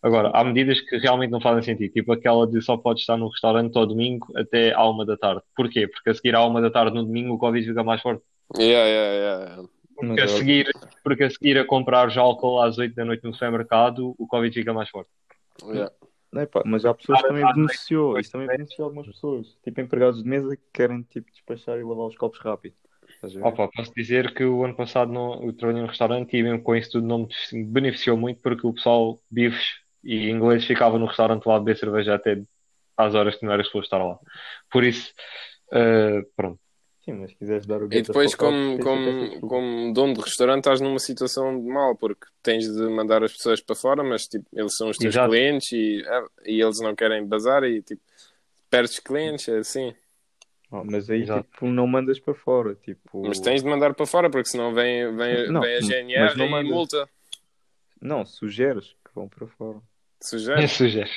Agora, há medidas que realmente não fazem sentido, tipo aquela de só podes estar no restaurante ao domingo até à uma da tarde. Porquê? Porque a seguir à uma da tarde no domingo o Covid fica mais forte. Yeah, yeah, yeah. Porque a é seguir, porque a seguir a comprar já álcool às 8 da noite no supermercado, o Covid fica mais forte. Yeah. É, pá, mas há pessoas que também beneficiou, isso também beneficiou algumas pessoas. Tipo, empregados de mesa que querem, tipo, despachar e lavar os copos rápido. Opa, posso dizer que o ano passado não, eu trabalhei num restaurante e mesmo com isso tudo não me beneficiou muito porque o pessoal bifes e inglês ficava no restaurante lá a beber cerveja até às horas que não era suposto estar lá. Por isso, eh, pronto. Sim, mas se quiseres dar o E depois, focar, como, como, como dono de restaurante, estás numa situação de mal, porque tens de mandar as pessoas para fora, mas tipo, eles são os teus Exato. clientes e, ah, e eles não querem bazar e tipo, perdes clientes, é assim. Oh, mas aí, Exato. tipo, não mandas para fora, tipo... Mas tens de mandar para fora, porque senão vem, vem, Não, vem a GNR e mandas. multa. Não, sugeres que vão para fora. Sugere. É (laughs) sugere.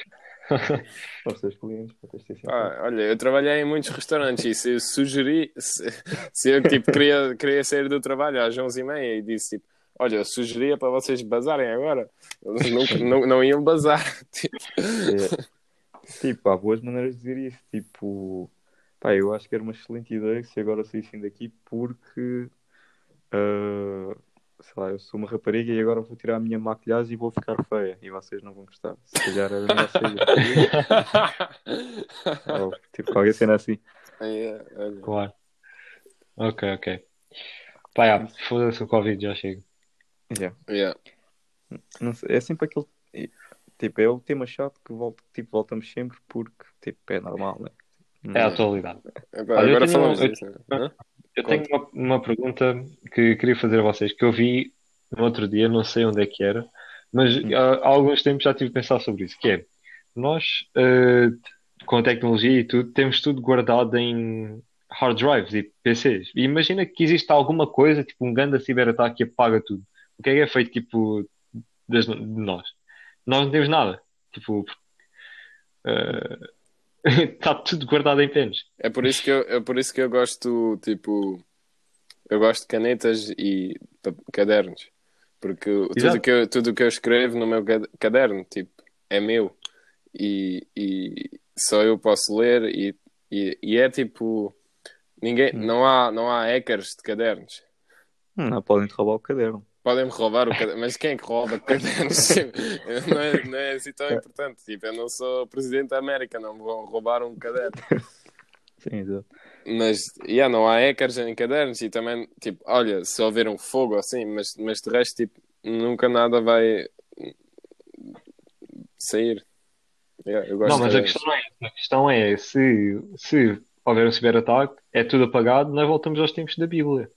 (laughs) Para os teus clientes, para sincero. Pá, olha, eu trabalhei em muitos restaurantes e se eu sugeri, se, se eu tipo, queria, queria sair do trabalho às 11h30 e disse tipo, olha, eu sugeria para vocês bazarem agora, eles nunca, (laughs) não, não iam bazar. (laughs) Tipo, É, tipo, há boas maneiras de dizer isso. Tipo, pá, eu acho que era uma excelente ideia se agora saíssem daqui porque, ah, sei lá, eu sou uma rapariga e agora vou tirar a minha maquilhagem e vou ficar feia e vocês não vão gostar. Se calhar era melhor sair. (laughs) Ou, tipo, qualquer cena assim. É. Claro. Ok, ok. Pá, já, foda-se o Covid, já chega. Yeah. Yeah. Não sei, é sempre aquele. Tipo, é o tema chato que volta, tipo, voltamos sempre porque tipo, é normal, né? É a atualidade. Epá, Olha, agora falamos eu- disso. né? Eu tenho uma, uma pergunta que queria fazer a vocês, que eu vi no outro dia, não sei onde é que era, mas Hum. ah, há alguns tempos já tive a pensar sobre isso, que é, nós, ah, com a tecnologia e tudo, temos tudo guardado em hard drives e PCs. E imagina que existe alguma coisa, tipo um grande ciberataque que apaga tudo. O que é que é feito, tipo, das- de nós? Nós não temos nada. Tipo, está (laughs) tudo guardado em penas. É por isso que eu, é por isso que eu gosto, tipo, eu gosto de canetas e cadernos. Porque tudo Exato. que, eu, tudo que eu escrevo no meu cad- caderno, tipo, é meu. E, e só eu posso ler e, e, e é tipo, ninguém, não há, não há hackers de cadernos. Hum, Não podem te roubar o caderno. Podem-me roubar o caderno, mas quem é que rouba cadernos? (laughs) Não, é, não é assim tão importante. Tipo, eu não sou presidente da América, não me vão roubar um caderno. Sim, exato. Mas, yeah, não há hackers em cadernos e também, tipo, olha, se houver um fogo assim, mas, mas de resto, tipo, nunca nada vai sair. Yeah, eu gosto Não, de mas a cadernos. questão é. A questão é se, se houver um ciberataque, é tudo apagado, nós voltamos aos tempos da Bíblia.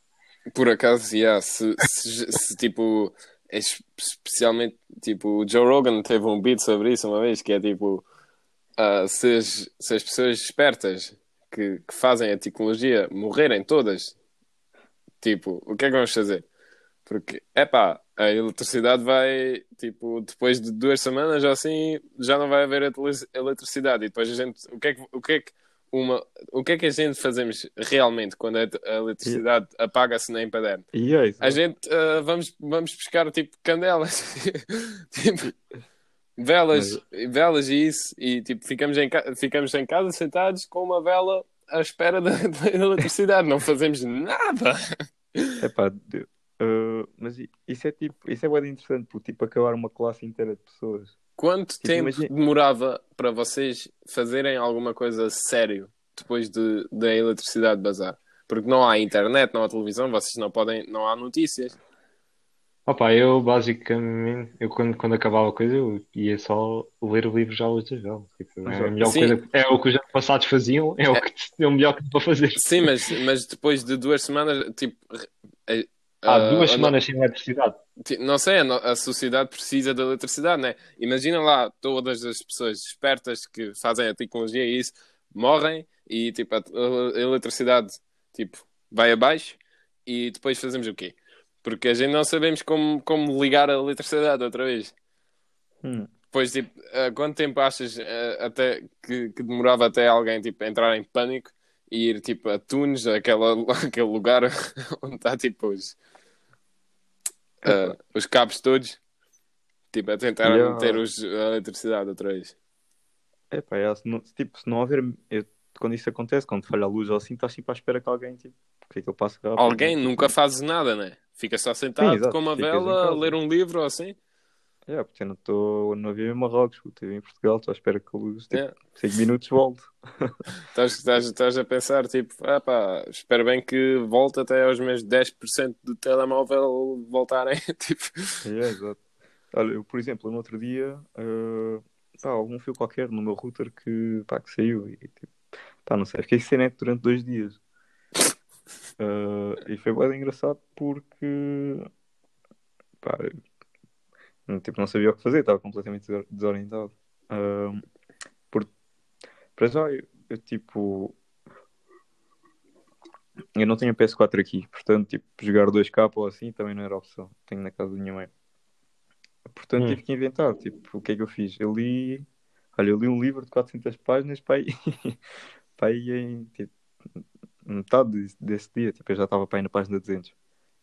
Por acaso, yeah, se, se, se, tipo, es- especialmente, tipo, o Joe Rogan teve um beat sobre isso uma vez, que é tipo, ah, se, as, se as pessoas espertas que, que fazem a tecnologia morrerem todas, tipo, o que é que vamos fazer? Porque, epá, a eletricidade vai, tipo, depois de duas semanas ou assim, já não vai haver ele- eletricidade. E depois a gente, o que é que, o que é que uma, o que é que a gente fazemos realmente quando a, eletricidade apaga-se na empaderna? E é isso. A gente ah, vamos, vamos buscar tipo candelas, (laughs) tipo velas, velas e isso, e tipo ficamos em, ca- ficamos em casa sentados com uma vela à espera da, (laughs) da eletricidade, não fazemos nada. Epá, de- uh, mas i- isso é tipo, isso é bem interessante, porque tipo acabar uma classe inteira de pessoas. Quanto Tipo, tempo imagina- demorava para vocês fazerem alguma coisa sério depois de, da eletricidade bazar? Porque não há internet, não há televisão, vocês não podem, não há notícias. Opa, eu basicamente, eu quando, quando acabava a coisa, eu ia só ler o livro já das velas. Tipo, é, a Exato. melhor Sim. coisa, é o que os passados faziam, é o, que, é o melhor que para fazer. Sim, mas, mas depois de duas semanas, tipo. Eh, Há ah, duas semanas sem eletricidade. Não sei, a sociedade precisa da eletricidade, né? Imagina lá todas as pessoas espertas que fazem a tecnologia e isso morrem e tipo a, a eletricidade tipo vai abaixo e depois fazemos o quê? Porque a gente não sabemos como, como ligar a eletricidade outra vez. Hum. Depois, tipo, quanto tempo achas ah, até que, que demorava até alguém tipo, entrar em pânico e ir tipo a Tunes, aquela, (laughs) aquele lugar (laughs) onde está tipo os, ah, os cabos todos, tipo, a tentar Yeah. meter os, a eletricidade outra vez. Epá, é, se não, tipo, se não houver. eu- quando isso acontece, quando falha a luz ou assim, estás sempre à espera que alguém, tipo, que aquilo passe rápido. Alguém Tipo, nunca faz nada, né? Fica só sentado Sim, com uma vela ler um livro ou assim. É, porque eu não estou. Não vivo em Marrocos, estou em Portugal, estou à espera que luz, tipo, Yeah. 5 minutos volte. (laughs) Estás, a pensar, tipo, ah pá, espero bem que volte até aos meus 10% do telemóvel voltarem. (laughs) tipo, É, exato. Olha, eu, por exemplo, no outro dia, uh, pá, algum fio qualquer no meu router que, pá, que saiu e, tipo, pá, não sei, fiquei sem net durante dois dias. Uh, (laughs) e foi bem engraçado porque, pá, eu, tipo, não sabia o que fazer, estava completamente desor- desorientado. Uh, por, para já, eu, eu, tipo, eu não tenho a PS4 aqui, portanto, tipo, jogar 2K ou assim também não era opção. Tenho na casa da minha mãe. Portanto, Hum. tive que inventar. Tipo, o que é que eu fiz? Eu li. Olha, eu li um livro de 400 páginas para aí, (laughs) para aí em tipo, metade desse, desse dia. Tipo, eu já estava para aí na página 200.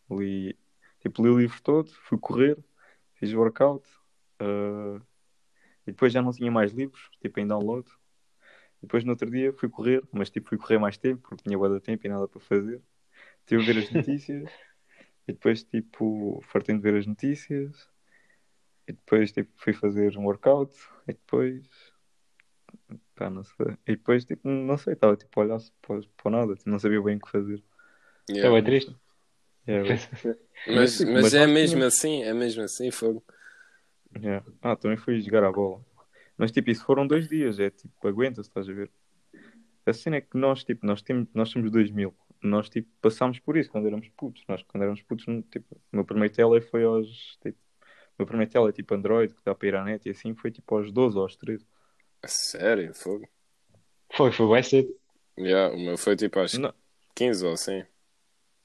Li, tipo, li o livro todo, fui correr, fiz workout ah, e depois já não tinha mais livros, tipo, em download. Depois no outro dia fui correr, mas tipo, fui correr mais tempo porque tinha boa de tempo e nada para fazer. Estive a ver as (laughs) notícias e depois, tipo, fartei de ver as notícias. E depois tipo, fui fazer um workout e depois pá, não sei. E depois tipo, não sei, estava tipo a olhar para, para nada, tipo, não sabia bem o que fazer. É yeah. bem triste. Yeah, Mas, Mas, mas é mesmo assim, é mesmo assim, fogo. yeah. Ah, também fui jogar a bola. Mas tipo, isso foram dois dias, é tipo, aguenta-se, estás a ver? A cena é que nós, tipo, nós, temos, nós somos 2000. Nós, tipo, passámos por isso quando éramos putos. Nós, quando éramos putos, tipo, o meu primeiro tele foi aos, tipo, o meu primeiro tele, tipo, Android, que dá para ir à net e assim, foi tipo aos 12 ou aos 13. A Sério, fogo. Foi, foi bem cedo. Yeah, o meu foi tipo às Não, 15 ou assim.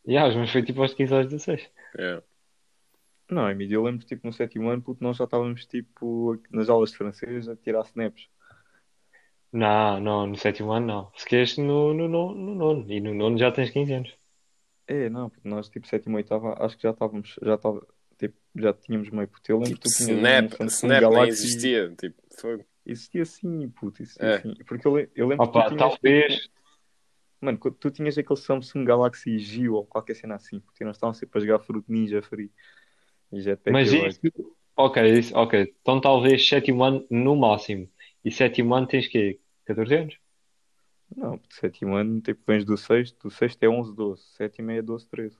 Yeah, mas foi tipo aos 15 aos 16. Yeah. Não, Emílio, eu lembro tipo no sétimo ano, porque nós já estávamos tipo nas aulas de francês a tirar snaps. Não, não, no sétimo ano não. Se queres no, no, no, no nono. E no nono já tens 15 anos. É, não, porque nós tipo sétimo, oitava, acho que já estávamos, já estava, tipo, já tínhamos meio puto. Eu lembro Tipo, que tu Snap, um Snap nem existia. Tipo, fogo. Existia sim, puto, existia É. sim. Porque eu, eu lembro que tu Opa, tinhas, talvez. Mano, quando tu tinhas aquele Samsung Galaxy Geo ou qualquer cena assim, porque nós estávamos sempre a jogar Fruit Ninja Free e Jetpack Mas isso. Ok, isso, ok. Então talvez sétimo ano no máximo. E sétimo ano tens quê? 14 anos? Não, sétimo ano, tipo, vens do sexto, do sexto é 11, 12, sétimo é 12, 13.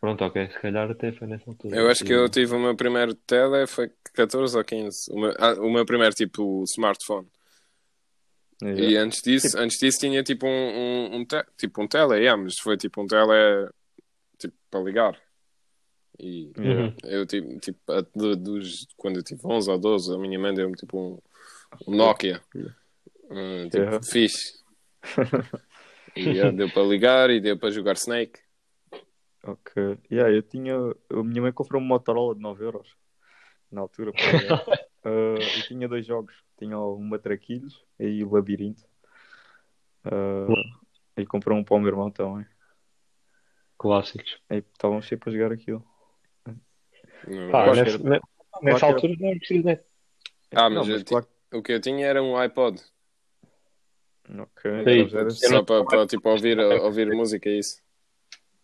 Pronto, ok, se calhar até foi nessa altura. Eu acho que eu tive o meu primeiro tele, foi 14 ou 15. O meu, ah, o meu primeiro, tipo, smartphone. E antes disso, antes disso tinha tipo um, um, um te, tipo um tele, yeah, mas foi tipo um tele tipo, para ligar. E Uhum. eu tipo, tipo do- dos, quando eu tive 11 ou 12, a minha mãe deu-me tipo um, um Nokia. Um, tipo, Yeah. fixe. (laughs) E yeah, deu para ligar e deu para jogar Snake. Ok. Yeah, eu tinha. A minha mãe comprou um Motorola de 9 euros na altura. para (laughs) ligar. Ah, e tinha dois jogos. Tinha o Matraquilhos e o Labirinto. Ah, e comprou um para o meu irmão também. Clássicos. Aí estavam sempre a jogar aquilo. Não, Pá, nessa, era? ne- nessa altura não era preciso net. Ah, Não, mas, eu ti- claro. o que eu tinha era um iPod. Ok. Sim. era- Eu Só não- para, para tipo, ouvir, ouvir música e isso.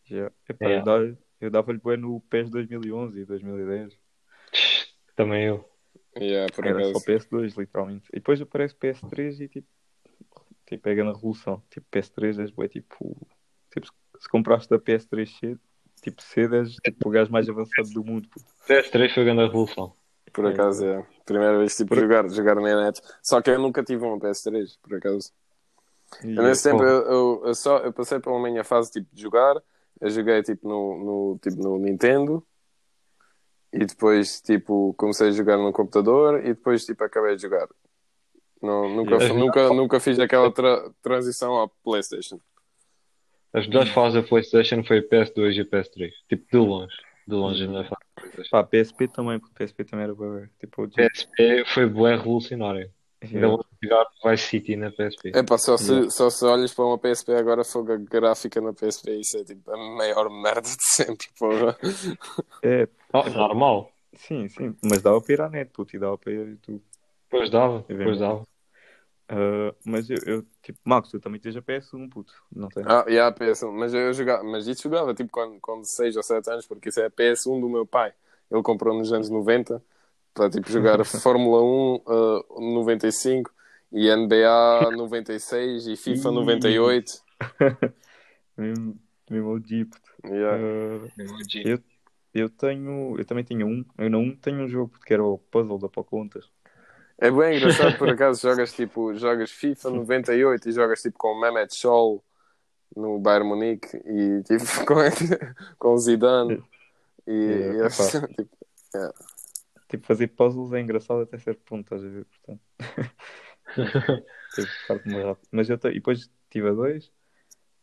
já- epá, É. Eu dava- eu dava-lhe bem no PES 2011 e 2010. Também eu. Yeah, por Era só acaso. PS2, literalmente. E depois aparece PS3 e tipo. Tipo, pega na revolução. Tipo, PS3 és bué, tipo. Tipo, se compraste a PS3 cedo, tipo, cedo és tipo, o gajo mais avançado do mundo. puto. PS3 foi a grande revolução. Por acaso, é. Primeira vez tipo, Por- jogar, jogar na net. Só que eu nunca tive uma PS3, por acaso. E, Eu, nesse tempo eu, eu, eu só, eu passei pela minha fase tipo, de jogar. Eu joguei tipo no, no, tipo, no Nintendo. E depois tipo, comecei a jogar no computador e depois tipo, acabei de jogar. Não, nunca, Yeah. nunca, nunca fiz aquela tra- transição à Playstation. As melhores fases da PlayStation foi PS2 e PS3. Tipo, de longe. De longe, a melhor fase PSP também, porque PSP também era bué, tipo, PSP foi bem revolucionário. Ainda jogar Vice City na PSP. Epá, só se, só se olhas para uma PSP agora, fogo a gráfica na PSP, isso é tipo a maior merda de sempre, porra. É, Oh, normal. sim, sim, mas dava para ir à net, puto, e dava para ir ao YouTube. Pois dava, É pois dava. Ah, mas eu, eu, tipo, Max, tu também tens a PS1, puto, não tens? Ah, yeah, PS1, mas eu jogava, mas isso jogava tipo quando, com 6 ou 7 anos, porque isso é a PS1 do meu pai. Ele comprou nos anos 90 para tipo jogar (laughs) Fórmula 1 ah, 95 e NBA 96 e FIFA Ih. 98. (laughs) Mesmo. Yeah. Ah, eu, eu tenho, eu também tinha um, eu não tenho um jogo, puto, que era o Puzzle da Pocahontas. É bem engraçado, por (laughs) acaso jogas tipo, jogas FIFA 98 e jogas tipo com o Mehmet Scholl no Bayern Munique e tipo com, com o Zidane e, Yeah, e esse- epá. tipo, Tipo, fazer puzzles é engraçado até certo ponto, estás a ver? Portanto, (laughs) tipo. Mas eu e depois tive a dois,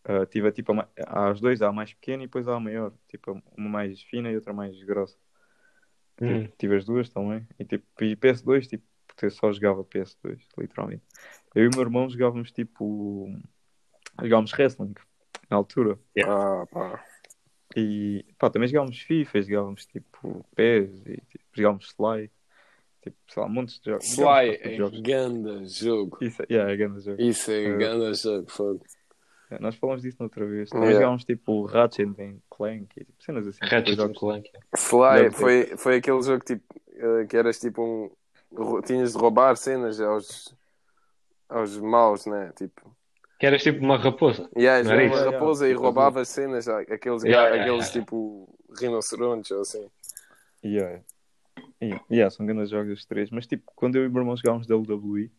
ah, tive a tipo, a há as dois, há a mais pequena e depois há a maior, tipo, uma mais fina e outra mais grossa. Hum. Tipo, tive as duas também. E, tipo, e PS2, tipo, porque eu só jogava PS2, literalmente. Eu e o meu irmão jogávamos tipo. Jogávamos wrestling na altura. ah, pá. E pá, também jogávamos FIFA, jogávamos tipo PES e tipo, jogávamos Sly. Tipo, sei lá, montes de jogos. Sly é jogos. ganda jogo. Isso, yeah, é grande jogo. Isso é Eh, ganda jogo, fogo. É, Nós falamos disso noutra vez. Também Yeah. jogávamos tipo Ratchet and Clank e tipo, cenas assim. Ratchet and Clank. Sly foi, foi aquele jogo tipo eh, que eras tipo um. Tinhas de roubar cenas aos, aos maus, né? Tipo. Que eras tipo uma raposa. E Não era uma isso? raposa Yeah, e roubava cenas, a- aqueles, Yeah, yeah, aqueles yeah. tipo rinocerontes ou assim. Yeah. Yeah, yeah, são grandes jogos os três. Mas tipo, quando eu e o meu irmão jogávamos WWE,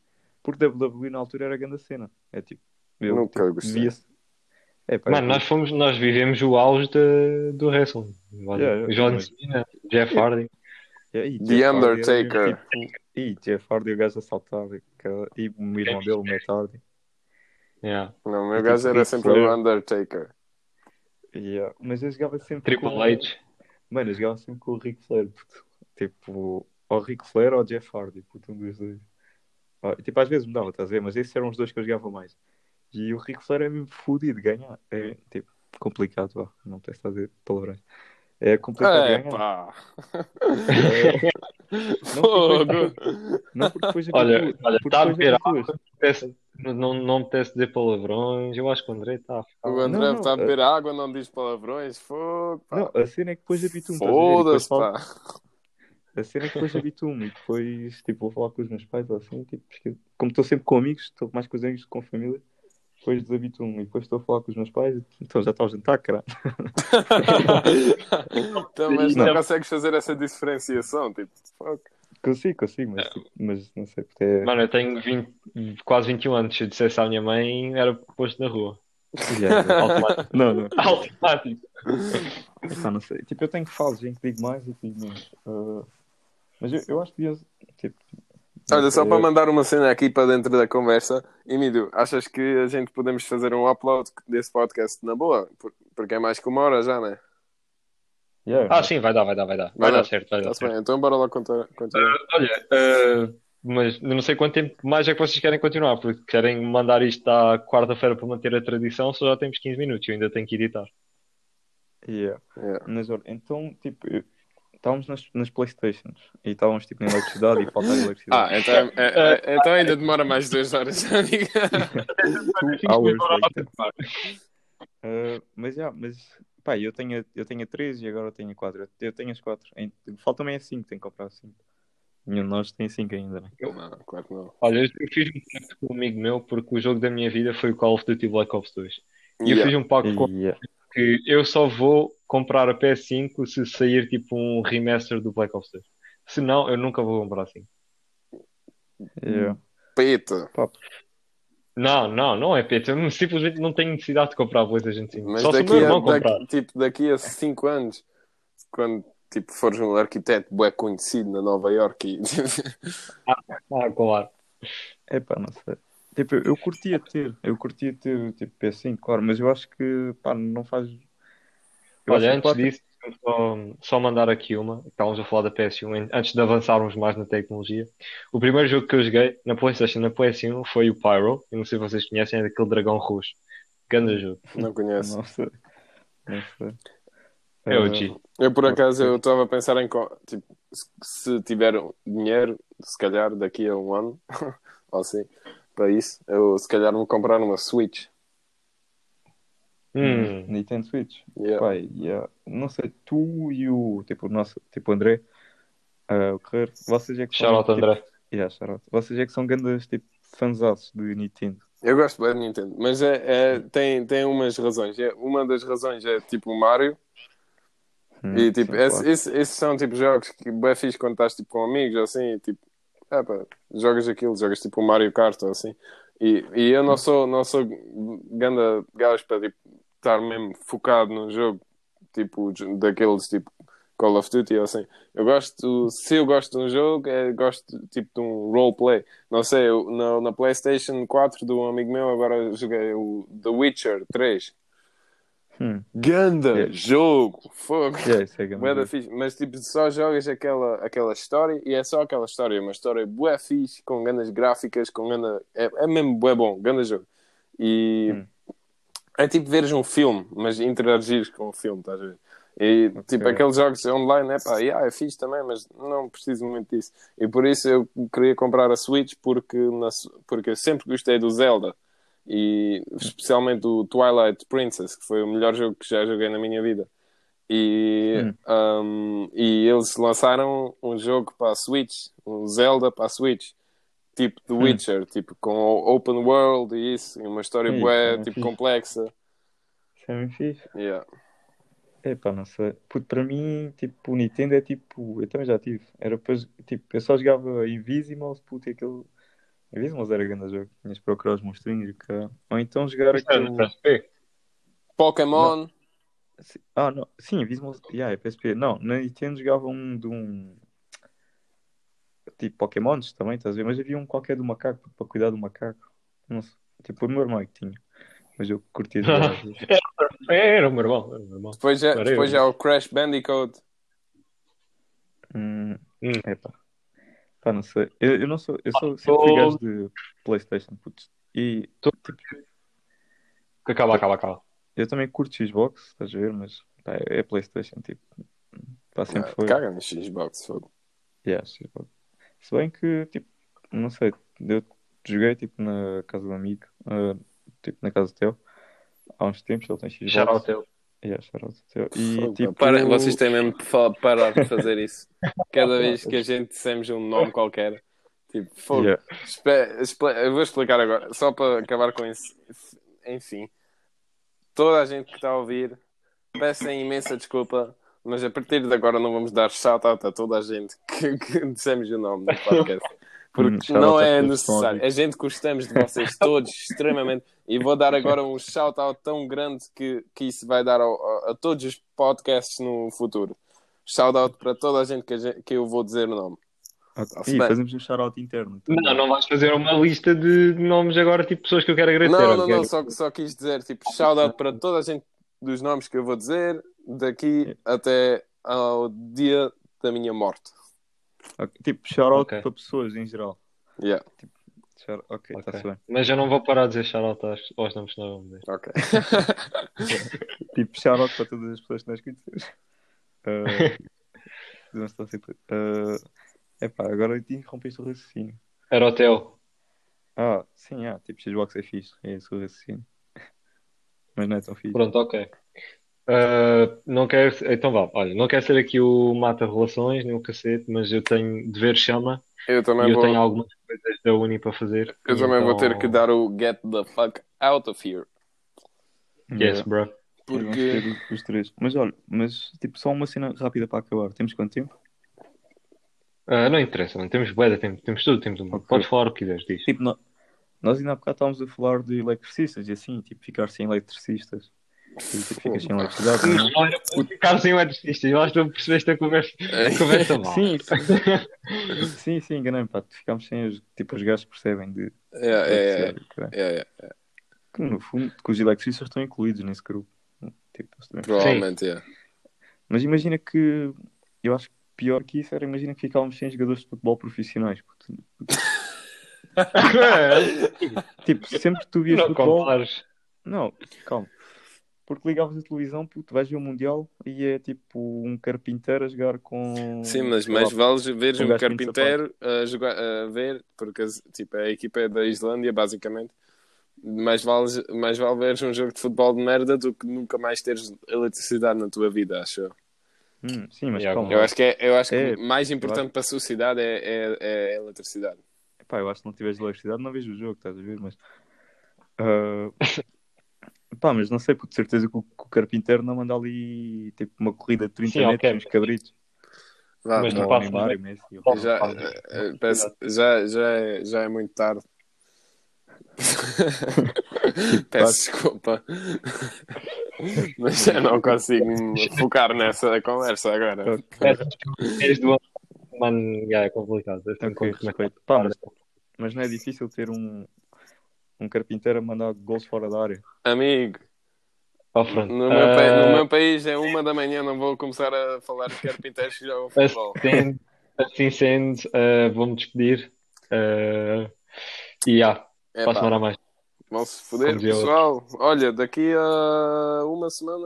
porque WWE na altura era grande cena. É tipo, eu Nunca tipo, gostei. via-se- É, pá, Mano, é, nós fomos, nós vivemos o auge de, do wrestling. Yeah, yeah, John. Cena, Jeff Hardy. Yeah, e The Jeff Hardy Undertaker. mesmo, tipo, e Jeff Hardy, o gajo assaltado. E o irmão dele, o Matt Hardy. Yeah. Não, o meu E gajo era sempre o. Undertaker. Yeah. Mas eu jogava sempre Triple com... H. Mano, eu jogava sempre com o Ric Flair. puto. Tipo, ou Ric Flair ou Jeff Hardy. Puto, um dos dois. Tipo, às vezes mudava, estás a ver? Mas esses eram os dois que eu jogava mais. E o Ric Flair é mesmo fodido de ganhar. É, tipo, complicado, vá. Não tens de fazer palavrões. É complicado de É pá. É, Fogo. não, porque depois Olha, habitua- olha, porque tá. Peço- não, não me peço dizer palavrões. Eu acho que o André está a O ficar. André Não, não, está a é- beber água, não diz palavrões. Fogo, pá. Não, a cena é que depois habituo-me. E depois Foda-se, falo- pá. a cena é que depois habituo-me e depois, tipo, vou falar com os meus pais ou assim, tipo, porque como estou sempre com amigos, estou mais com os amigos que com a família, depois desabituo-me e depois estou a falar com os meus pais, então já está a jantar, caralho. (laughs) então, mas não Não. consegues fazer essa diferenciação, tipo, fuck. Consigo, consigo, mas, tipo, mas não sei, porque é... Mano, eu tenho 20, quase 21 anos. Se eu dissesse à minha mãe, era posto na rua. (laughs) Automático. Não, não. Automático. Epá, não sei. Tipo, eu tenho fases em que digo mais e que digo menos. Ah, mas eu, eu acho que devia, tipo... não Olha, só para mandar uma cena aqui para dentro da conversa, Emílio, achas que a gente podemos fazer um upload desse podcast na boa? Por- Porque é mais que uma hora já, né? Yeah, Ah, sim, vai dar, vai dar, vai dar. Vai, Vai dar dar. certo, vai dar certo. bem, então bora lá contar. continuar. Olha, eh, mas não sei quanto tempo mais é que vocês querem continuar, porque querem mandar isto à quarta-feira para manter a tradição, só já temos 15 minutos e eu ainda tenho que editar. Yeah. Yeah. Mas olha, então, tipo, estávamos nas, nas Playstations e estávamos tipo em eletricidade e faltava eletricidade. Ah, então, é- é- então ainda demora mais duas horas, (laughs) amiga. (laughs) Hours later. Ah, mas já, mas pá, eu tenho, a- eu tenho a 3 e agora tenho a 4. Eu tenho as 4. Falta-me a 5, tenho que comprar 5. Nenhum de nós tem 5 ainda, né? Não, claro que não. Olha, eu fiz um pacto com um amigo meu porque o jogo da minha vida foi o Call of Duty Black Ops 2. E eu Yeah. fiz um pacto com Yeah. Que eu só vou comprar a PS5 se sair tipo um remaster do Black Ops 2. Se não, eu nunca vou comprar assim. Yeah. Peta. Não, não, não é PT. Eu simplesmente não tenho necessidade de comprar a PlayStation 5. Mas Só se o daqui meu a, irmão comprar. daqui, tipo, daqui a cinco anos, quando tipo, fores um arquiteto bué conhecido na Nova York e Ah, claro. É pá, não sei. Tipo, eu, curtia ter, eu curtia ter tipo PS5, claro, mas eu acho que pá, não faz. Eu Olha, antes disso, só, só mandar aqui uma. Estávamos a falar da PS1, an- antes de avançarmos mais na tecnologia. O primeiro jogo que eu joguei na PlayStation, na PS1, foi o Pyro. Eu não sei se vocês conhecem, é daquele dragão roxo. Grande jogo. não conheço. Não sei. Não sei. É o Ah, G. Eu por acaso eu estava a pensar em tipo, se- se tiver dinheiro, se calhar daqui a um ano (laughs) ou assim, para isso, eu se calhar vou comprar uma Switch. Hum. Nintendo Switch. Yeah. Pai, yeah. Não sei, tu e o tipo o nosso, tipo André, ah, o Carreiro, vocês é que são. Tipo, André. yeah. Vocês é que são grandes tipo fanzaços de Nintendo. Eu gosto bem de Nintendo, mas é, é- tem, tem umas razões. É, uma das razões é tipo o Mario, Hum, e tipo, sim, claro. esses são tipo jogos que é fixe quando estás tipo, com amigos ou assim, e, tipo, é, pá, jogas aquilo, jogas tipo o Mario Kart ou assim. E, e eu não sou, não sou ganda gajo para tipo, estar mesmo focado num jogo tipo daqueles tipo Call of Duty ou assim. Eu gosto, se eu gosto de um jogo, é, gosto tipo de um roleplay. Não sei, eu, na, na PlayStation 4 de um amigo meu, agora joguei o The Witcher 3. Hum. Ganda Yeah. jogo! Fogo! Yeah, é grande Bué da jogo. fixe, mas tipo, só jogas aquela, aquela história e é só aquela história, uma história bué fixe, com grandes gráficas, com ganda... É, é mesmo bué bom, grande jogo. E Hum. é tipo veres um filme, mas interagires com o filme, estás a ver? E tipo, aqueles jogos online, é pá, yeah, é fixe também, mas não preciso muito disso. E por isso eu queria comprar a Switch porque, na, porque eu sempre gostei do Zelda. E especialmente do Twilight Princess, que foi o melhor jogo que já joguei na minha vida. E, um, e eles lançaram um jogo para a Switch, um Zelda para a Switch, tipo The Witcher, tipo com open world e isso, e uma história Ih, bué, é tipo fixe. complexa. Isso é muito fixe. Yeah. Epá, não sei. Puto, para mim, tipo, o Nintendo é tipo. Eu também já tive. Era depois, tipo, eu só jogava Invisimals, puto, e aquele. Invisimals era grande jogo. Tinhas que procurar os monstrinhos e cá. Ou então jogar Isto é PSP. Pokémon, Si- Ah, não. Sim, Invisimals. Yeah, é PSP. Não, na Nintendo jogava um de um. Tipo Pokémons também, estás a ver? Mas havia um qualquer do macaco, para cuidar do macaco. Não sei. Tipo, o meu irmão é que tinha. Mas eu. É, (laughs) Era o meu irmão. Era o meu irmão. depois já, Parei, depois eu- já o Crash Bandicoot. Hum, Hum. epá. Pá, não sei. Eu, eu não sou. Eu sou, sempre tô- gajo de PlayStation, putz. E Acaba, acaba, acaba. eu também curto Xbox, estás a ver? Mas pá, é PlayStation, tipo. Pá, sempre Ah, foi. Caga no Xbox, fogo. Yeah, Xbox. Se bem que, tipo, não sei. Eu joguei, tipo, na casa do amigo. ah, tipo, na casa do Teo. Há uns tempos ele tem Xbox. Shout out teu. Yeah. E Fogo, tipo. para- vocês têm mesmo de parar de fazer isso. (laughs) Cada vez que a gente dissemos um nome qualquer, tipo, fogo. Yeah. Eu vou explicar agora, só para acabar com isso. Enfim, toda a gente que está a ouvir, peçam imensa desculpa, mas a partir de agora não vamos dar shout-out a toda a gente que, que dissemos o nome no podcast. Hum, Porque shout-out não é necessário. A gente gostamos de vocês (laughs) todos extremamente. E vou dar agora um shout-out tão grande que, que isso vai dar ao- a, a todos os podcasts no futuro. Shout-out para toda a gente que, a gente- que eu vou dizer o nome. Tá-se Ih, bem. fazemos um shout-out interno. Não, não vais fazer uma lista de nomes agora, tipo pessoas que eu quero agradecer. Não, não, quero- não, só, só quis dizer, tipo, shout-out para toda a gente dos nomes que eu vou dizer daqui até ao dia da minha morte. Ok, Tipo, shout-out Ok. para pessoas em geral. Yeah, Shout- Ok, Ok. está-se bem. Mas eu não vou parar de dizer shout-out aos, aos nomes que nós vamos dizer. ok. (laughs) Tipo, shout-out para todas as pessoas que nós conhecemos. Uh, (laughs) não. Uh, epá, agora te interrompeste o raciocínio. Era o teu. Ah, sim, ah, tipo, Xbox é fixe. É esse o raciocínio. (laughs) Mas não é tão fixe. Pronto, ok. Uh, não quero, então vá, olha, não quero ser aqui o mata relações, nem o cacete, mas eu tenho dever chama Eu e também, eu vou, tenho algumas coisas da Uni para fazer. eu também vou ter Então, que dar o get the fuck out of here. Yes, bro. Porque os- três. Mas olha, mas tipo, só uma cena rápida para acabar. Temos quanto tempo? Uh, não interessa, não temos tempo, temos todo o tempo do mundo. Ok. Podes falar o que quiseres, diz. Tipo, nó- nós ainda há bocado estávamos a falar de eletricistas e assim, tipo, ficar sem eletricistas. Ficas sem eletricidade. não é? Não era para ficar sem eletricista, eu acho que não percebeste a conversa, a conversa mal. Sim, (laughs) sim, sim, enganei-me, pá. Ficámos sem os, tipo, os gajos que percebem de é, é, é, é, é, Que no fundo, que os eletricistas estão incluídos nesse grupo. Tipo, provavelmente é. Mas imagina que, eu acho que pior que isso era, imagina que ficávamos sem jogadores de futebol profissionais. puto. (laughs) Tipo, sempre que tu vias não futebol, compares. Não, calma. Porque ligavas a televisão, puto, vais ver o Mundial e é tipo um carpinteiro a jogar com. Sim, mas mais lá, vale veres um um carpinteiro a, jogar, a ver, porque tipo, a equipa é da Islândia, basicamente. Mais vale, mais vale veres um jogo de futebol de merda do que nunca mais teres eletricidade na tua vida, acho eu. Hum, sim, mas calma. Eu acho que, é, eu acho É, que mais importante para a sociedade é, é, é a eletricidade. Epá, eu acho que não tiveres eletricidade, não vejo o jogo, estás a ver? Mas. ah, (laughs) Pá, mas não sei, por certeza que o, que o carpinteiro não manda ali tipo uma corrida de 30 Sim, metros, ok. uns cabritos. Vá, Mas não o passa Neymar Messi. Já, eh, eh, peço- já, já, é, já é muito tarde. (laughs) Peço desculpa. Mas eu não consigo focar nessa conversa agora. Desde do ano, mano, já é complicado. Eu tenho Ok, que começar respeito. a Pá, falar. mas, mas não é difícil ter um, um carpinteiro a mandar gols fora da área. Amigo, Oh, no meu, pa- no Ah, meu país é uma da manhã, não vou começar a falar de carpinteiros que jogam futebol. Assim, assim sendo, ah, vou-me despedir. Ah, e já, para a mais. vão se foder, pessoal. Olha, daqui a uma semana,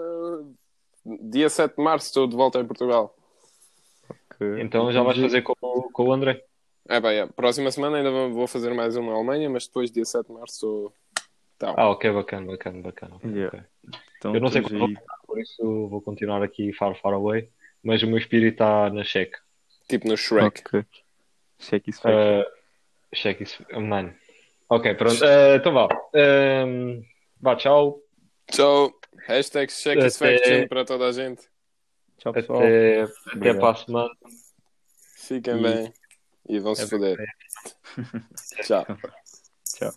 dia 7 de março, estou de volta em Portugal. Que- Então já vais fazer com, com o André. É, bem, é. próxima semana ainda vou- fazer mais uma na Alemanha, mas depois, dia 7 de março. Tá. Ah, ok, bacana, bacana, bacana. Yeah. Ok. Então, Eu não sei quando aí. vou ficar, por isso vou continuar aqui far, far away. Mas o meu espírito está na cheque. Tipo no Shrek. Ok. Check isso fake. Uh, cheque isso, mano. Ok, pronto. Uh, então vá. Um, vá, tchau. Tchau. Hashtag Checkisfaction Até- para toda a gente. Tchau, pessoal. Até, até para a semana. Fiquem E- bem. E vão se É foder. Tchau. (laughs) Tchau.